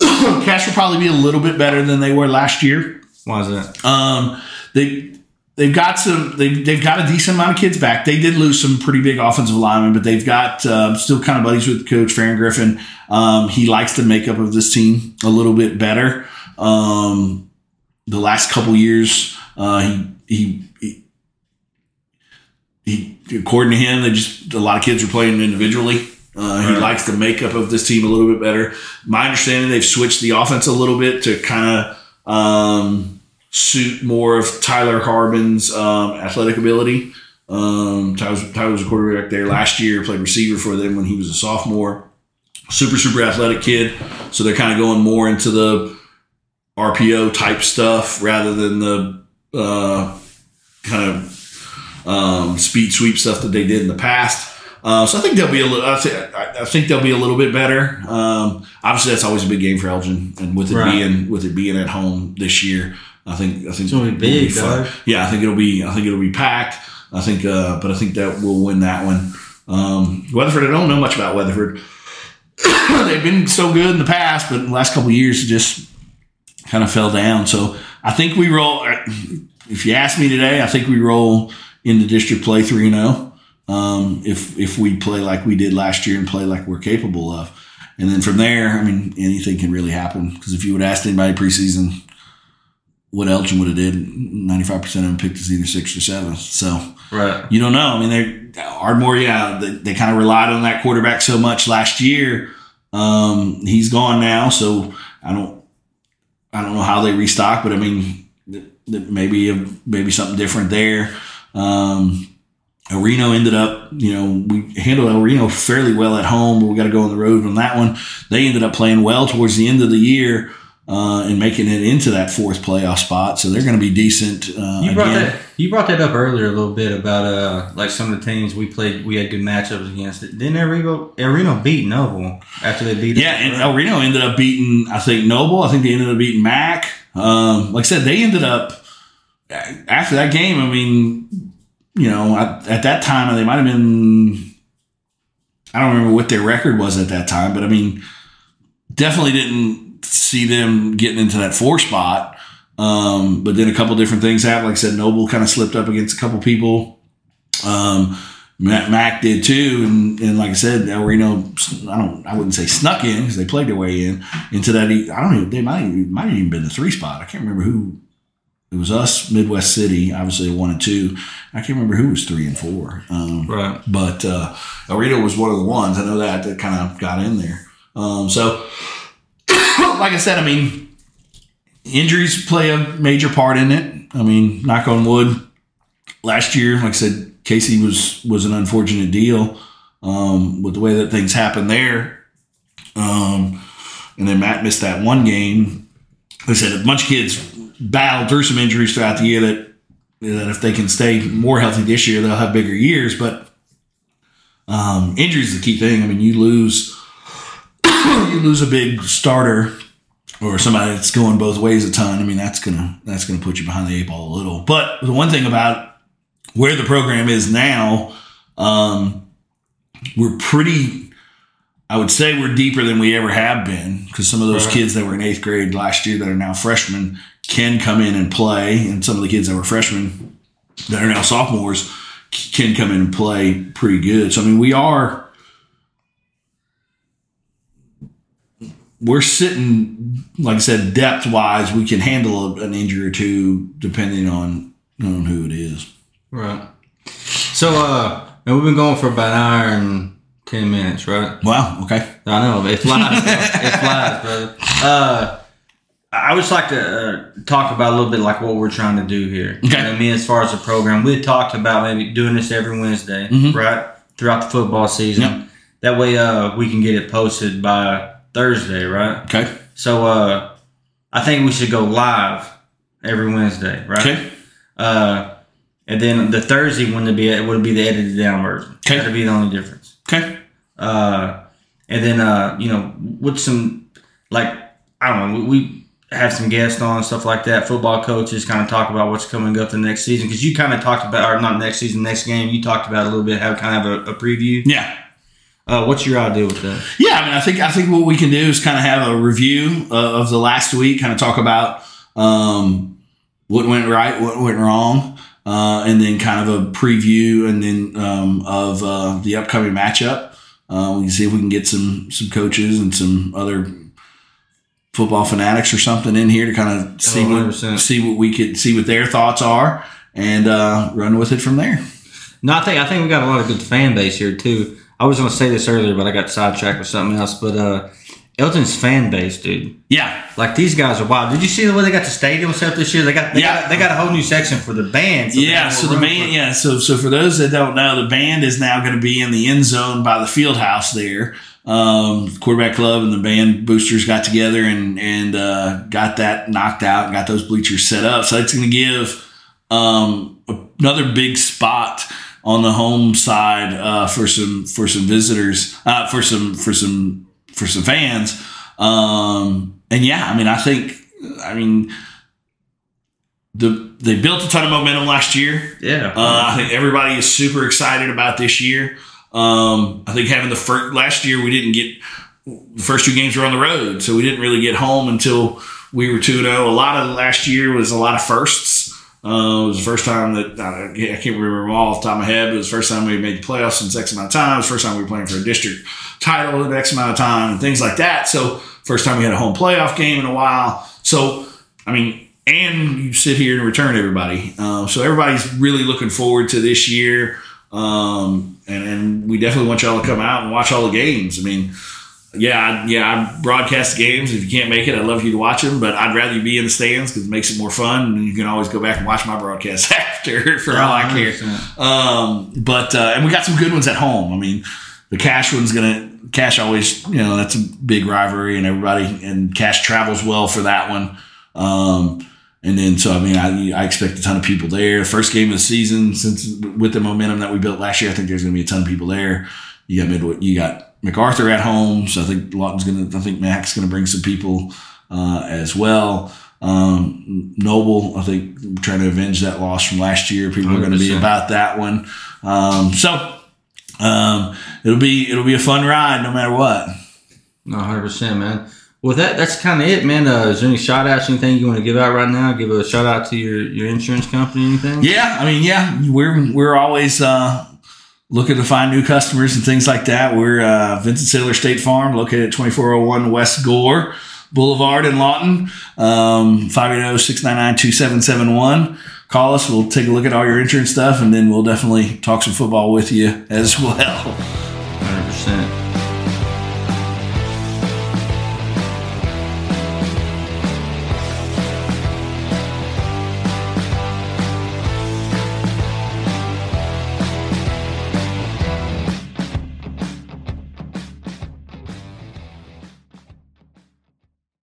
Cache will probably be a little bit better than they were last year. Why is that? Um, they they've got some they've, they've got a decent amount of kids back. They did lose some pretty big offensive linemen, but they've got uh, still kind of buddies with Coach Farron Griffin. Um, he likes the makeup of this team a little bit better. Um, the last couple years, uh, he, he he he according to him, they just a lot of kids are playing individually. Uh, He likes the makeup of this team a little bit better. My understanding, they've switched the offense a little bit to kind of um, suit more of Tyler Harbin's um, athletic ability. Um, Tyler, was- Tyler was a quarterback there last year, played receiver for them when he was a sophomore. Super, super athletic kid. So they're kind of going more into the RPO type stuff rather than the uh, kind of um, speed sweep stuff that they did in the past. Uh, so I think they'll be a little. I, th- I I think they'll be a little bit better. Um, obviously, that's always a big game for Elgin, and with it Right. being with it being at home this year, I think I think It's gonna be it'll big, fun. Yeah, I think it'll be. I think it'll be packed. I think, uh, but I think that we'll win that one. Um, Weatherford, I don't know much about Weatherford. They've been so good in the past, but in the last couple of years, it just kind of fell down. So I think we roll. If you ask me today, I think we roll into district play three and zero. Um, if if we play like we did last year and play like we're capable of, and then from there, I mean, anything can really happen. Because if you would ask anybody preseason what Elgin would have did, ninety five percent of them picked us either sixth or seventh. So Right. you don't know. I mean, they're Ardmore, yeah, they, they kind of relied on that quarterback so much last year. Um, he's gone now, so I don't, I don't know how they restock, but I mean, th- th- maybe maybe something different there. Um, El Reno ended up, you know, we handled El Reno fairly well at home, but we got to go on the road on that one. They ended up playing well towards the end of the year uh, and making it into that fourth playoff spot, so they're going to be decent. Uh, You brought again. that. You brought that up earlier a little bit about uh like some of the teams we played. We had good matchups against. Didn't El Reno, El Reno beat Noble after they beat? Yeah, and? El Reno ended up beating, I think, Noble. I think they ended up beating Mac. Um, like I said, they ended up after that game. I mean, you know, at, at that time they might have been. I don't remember what their record was at that time, but I mean, definitely didn't see them getting into that four spot. Um, but then a couple different things happened. Like I said, Noble kind of slipped up against a couple people. Um, Mac, Mac did too, and, and like I said, El Reno, I don't, I wouldn't say snuck in because they played their way in into that. I don't even, they might, might have even been the three spot. I can't remember who. It was us, Midwest City, obviously one and two. I can't remember who was three and four. Um, right. but uh, was one of the ones. I know that that kind of got in there. Um, so, like I said, I mean, injuries play a major part in it. I mean, knock on wood. Last year, like I said, Casey was was an unfortunate deal um, with the way that things happened there. Um, and then Matt missed that one game. Like I said, a bunch of kids battled through some injuries throughout the year that that if they can stay more healthy this year, they'll have bigger years. But um, injuries is the key thing. I mean, you lose you lose a big starter or somebody that's going both ways a ton. I mean, that's gonna that's gonna put you behind the eight ball a little. But the one thing about where the program is now, um, we're pretty. I would say we're deeper than we ever have been because some of those Right. kids that were in eighth grade last year that are now freshmen can come in and play, and some of the kids that were freshmen that are now sophomores can come in and play pretty good. So I mean, we are we're sitting like I said, depth wise, we can handle a- an injury or two depending on on who it is. Right. So, uh, and we've been going for about an hour and ten minutes, right? Wow. Okay. I know it flies. it flies, brother. Uh, I would just like to uh, talk about a little bit like what we're trying to do here. Okay. I mean, as far as the program, we had talked about maybe doing this every Wednesday, Mhm. right, throughout the football season. Yep. That way, uh, we can get it posted by Thursday, right? Okay. So, uh, I think we should go live every Wednesday, right? Okay. Uh, and then the Thursday one would be it would be the edited down version. Okay. That'd be the only difference. Okay. Uh, and then uh, you know, with some like I don't know, we, we have some guests on stuff like that. Football coaches kind of talk about what's coming up the next season because you kind of talked about or not next season, next game. You talked about a little bit how kind of a, a preview. Yeah. Uh, what's your idea with that? Yeah, I mean, I think I think what we can do is kind of have a review uh, of the last week, kind of talk about um, what went right, what went wrong, uh, and then kind of a preview, and then um, of uh, the upcoming matchup. Uh, we can see if we can get some some coaches and some other football fanatics or something in here to kind of see what 100%. see what we could see what their thoughts are and uh, run with it from there. No, I think I think we got a lot of good fan base here too. I was going to say this earlier, but I got sidetracked with something else. But uh, Elgin's fan base, dude, Yeah, like these guys are wild. Did you see the way they got the stadium set up this year? They got they, Yeah. got, they got a whole new section for the band. so yeah. So the band, for- yeah. So so for those that don't know, the band is now going to be in the end zone by the field house there. Um, quarterback club and the band boosters got together and and uh, got that knocked out and got those bleachers set up. So it's going to give um, another big spot on the home side uh, for some for some visitors uh, for some for some for some fans. Um, and yeah, I mean, I think I mean the they built a ton of momentum last year. yeah. Uh, I think everybody is super excited about this year. Um, I think having the first last year we didn't get the first two games were on the road, so we didn't really get home until we were two zero. A lot of last year was a lot of firsts. Uh, it was the first time that I I can't remember them all off the top of my head, but it was the first time we made the playoffs in X amount of time. It was the first time we were playing for a district title in X amount of time and things like that. So first time we had a home playoff game in a while. So I mean, and you sit here and return everybody. Uh, so everybody's really looking forward to this year. Um, and, and we definitely want y'all to come out and watch all the games. I mean, yeah, I, yeah, I broadcast games. If you can't make it, I'd love you to watch them, but I'd rather you be in the stands because it makes it more fun. And you can always go back and watch my broadcast after for all I care. Um, but uh, and we got some good ones at home. I mean, the Cache one's gonna Cache always you know that's a big rivalry and everybody and Cache travels well for that one. Um, and then so I mean I, I expect a ton of people there. First game of the season since with the momentum that we built last year, I think there's gonna be a ton of people there. You got Midwood, you got MacArthur at home, so I think Lawton's gonna I think Mac's gonna bring some people uh, as well. Um, Noble, I think, trying to avenge that loss from last year. People are going to be about that one. Um, so um, it'll be it'll be a fun ride no matter what. No, hundred percent, man. Well, that that's kind of it, man. Uh, is there any shout outs, anything you want to give out right now? Give a shout out to your, your insurance company, anything? Yeah, I mean, yeah, we're we're always uh, looking to find new customers and things like that. We're uh, Vincent Saylor State Farm, located at twenty four hundred one West Gore Boulevard in Lawton. Um, 580-699-2771. Call us. We'll take a look at all your insurance stuff, and then we'll definitely talk some football with you as well. hundred percent.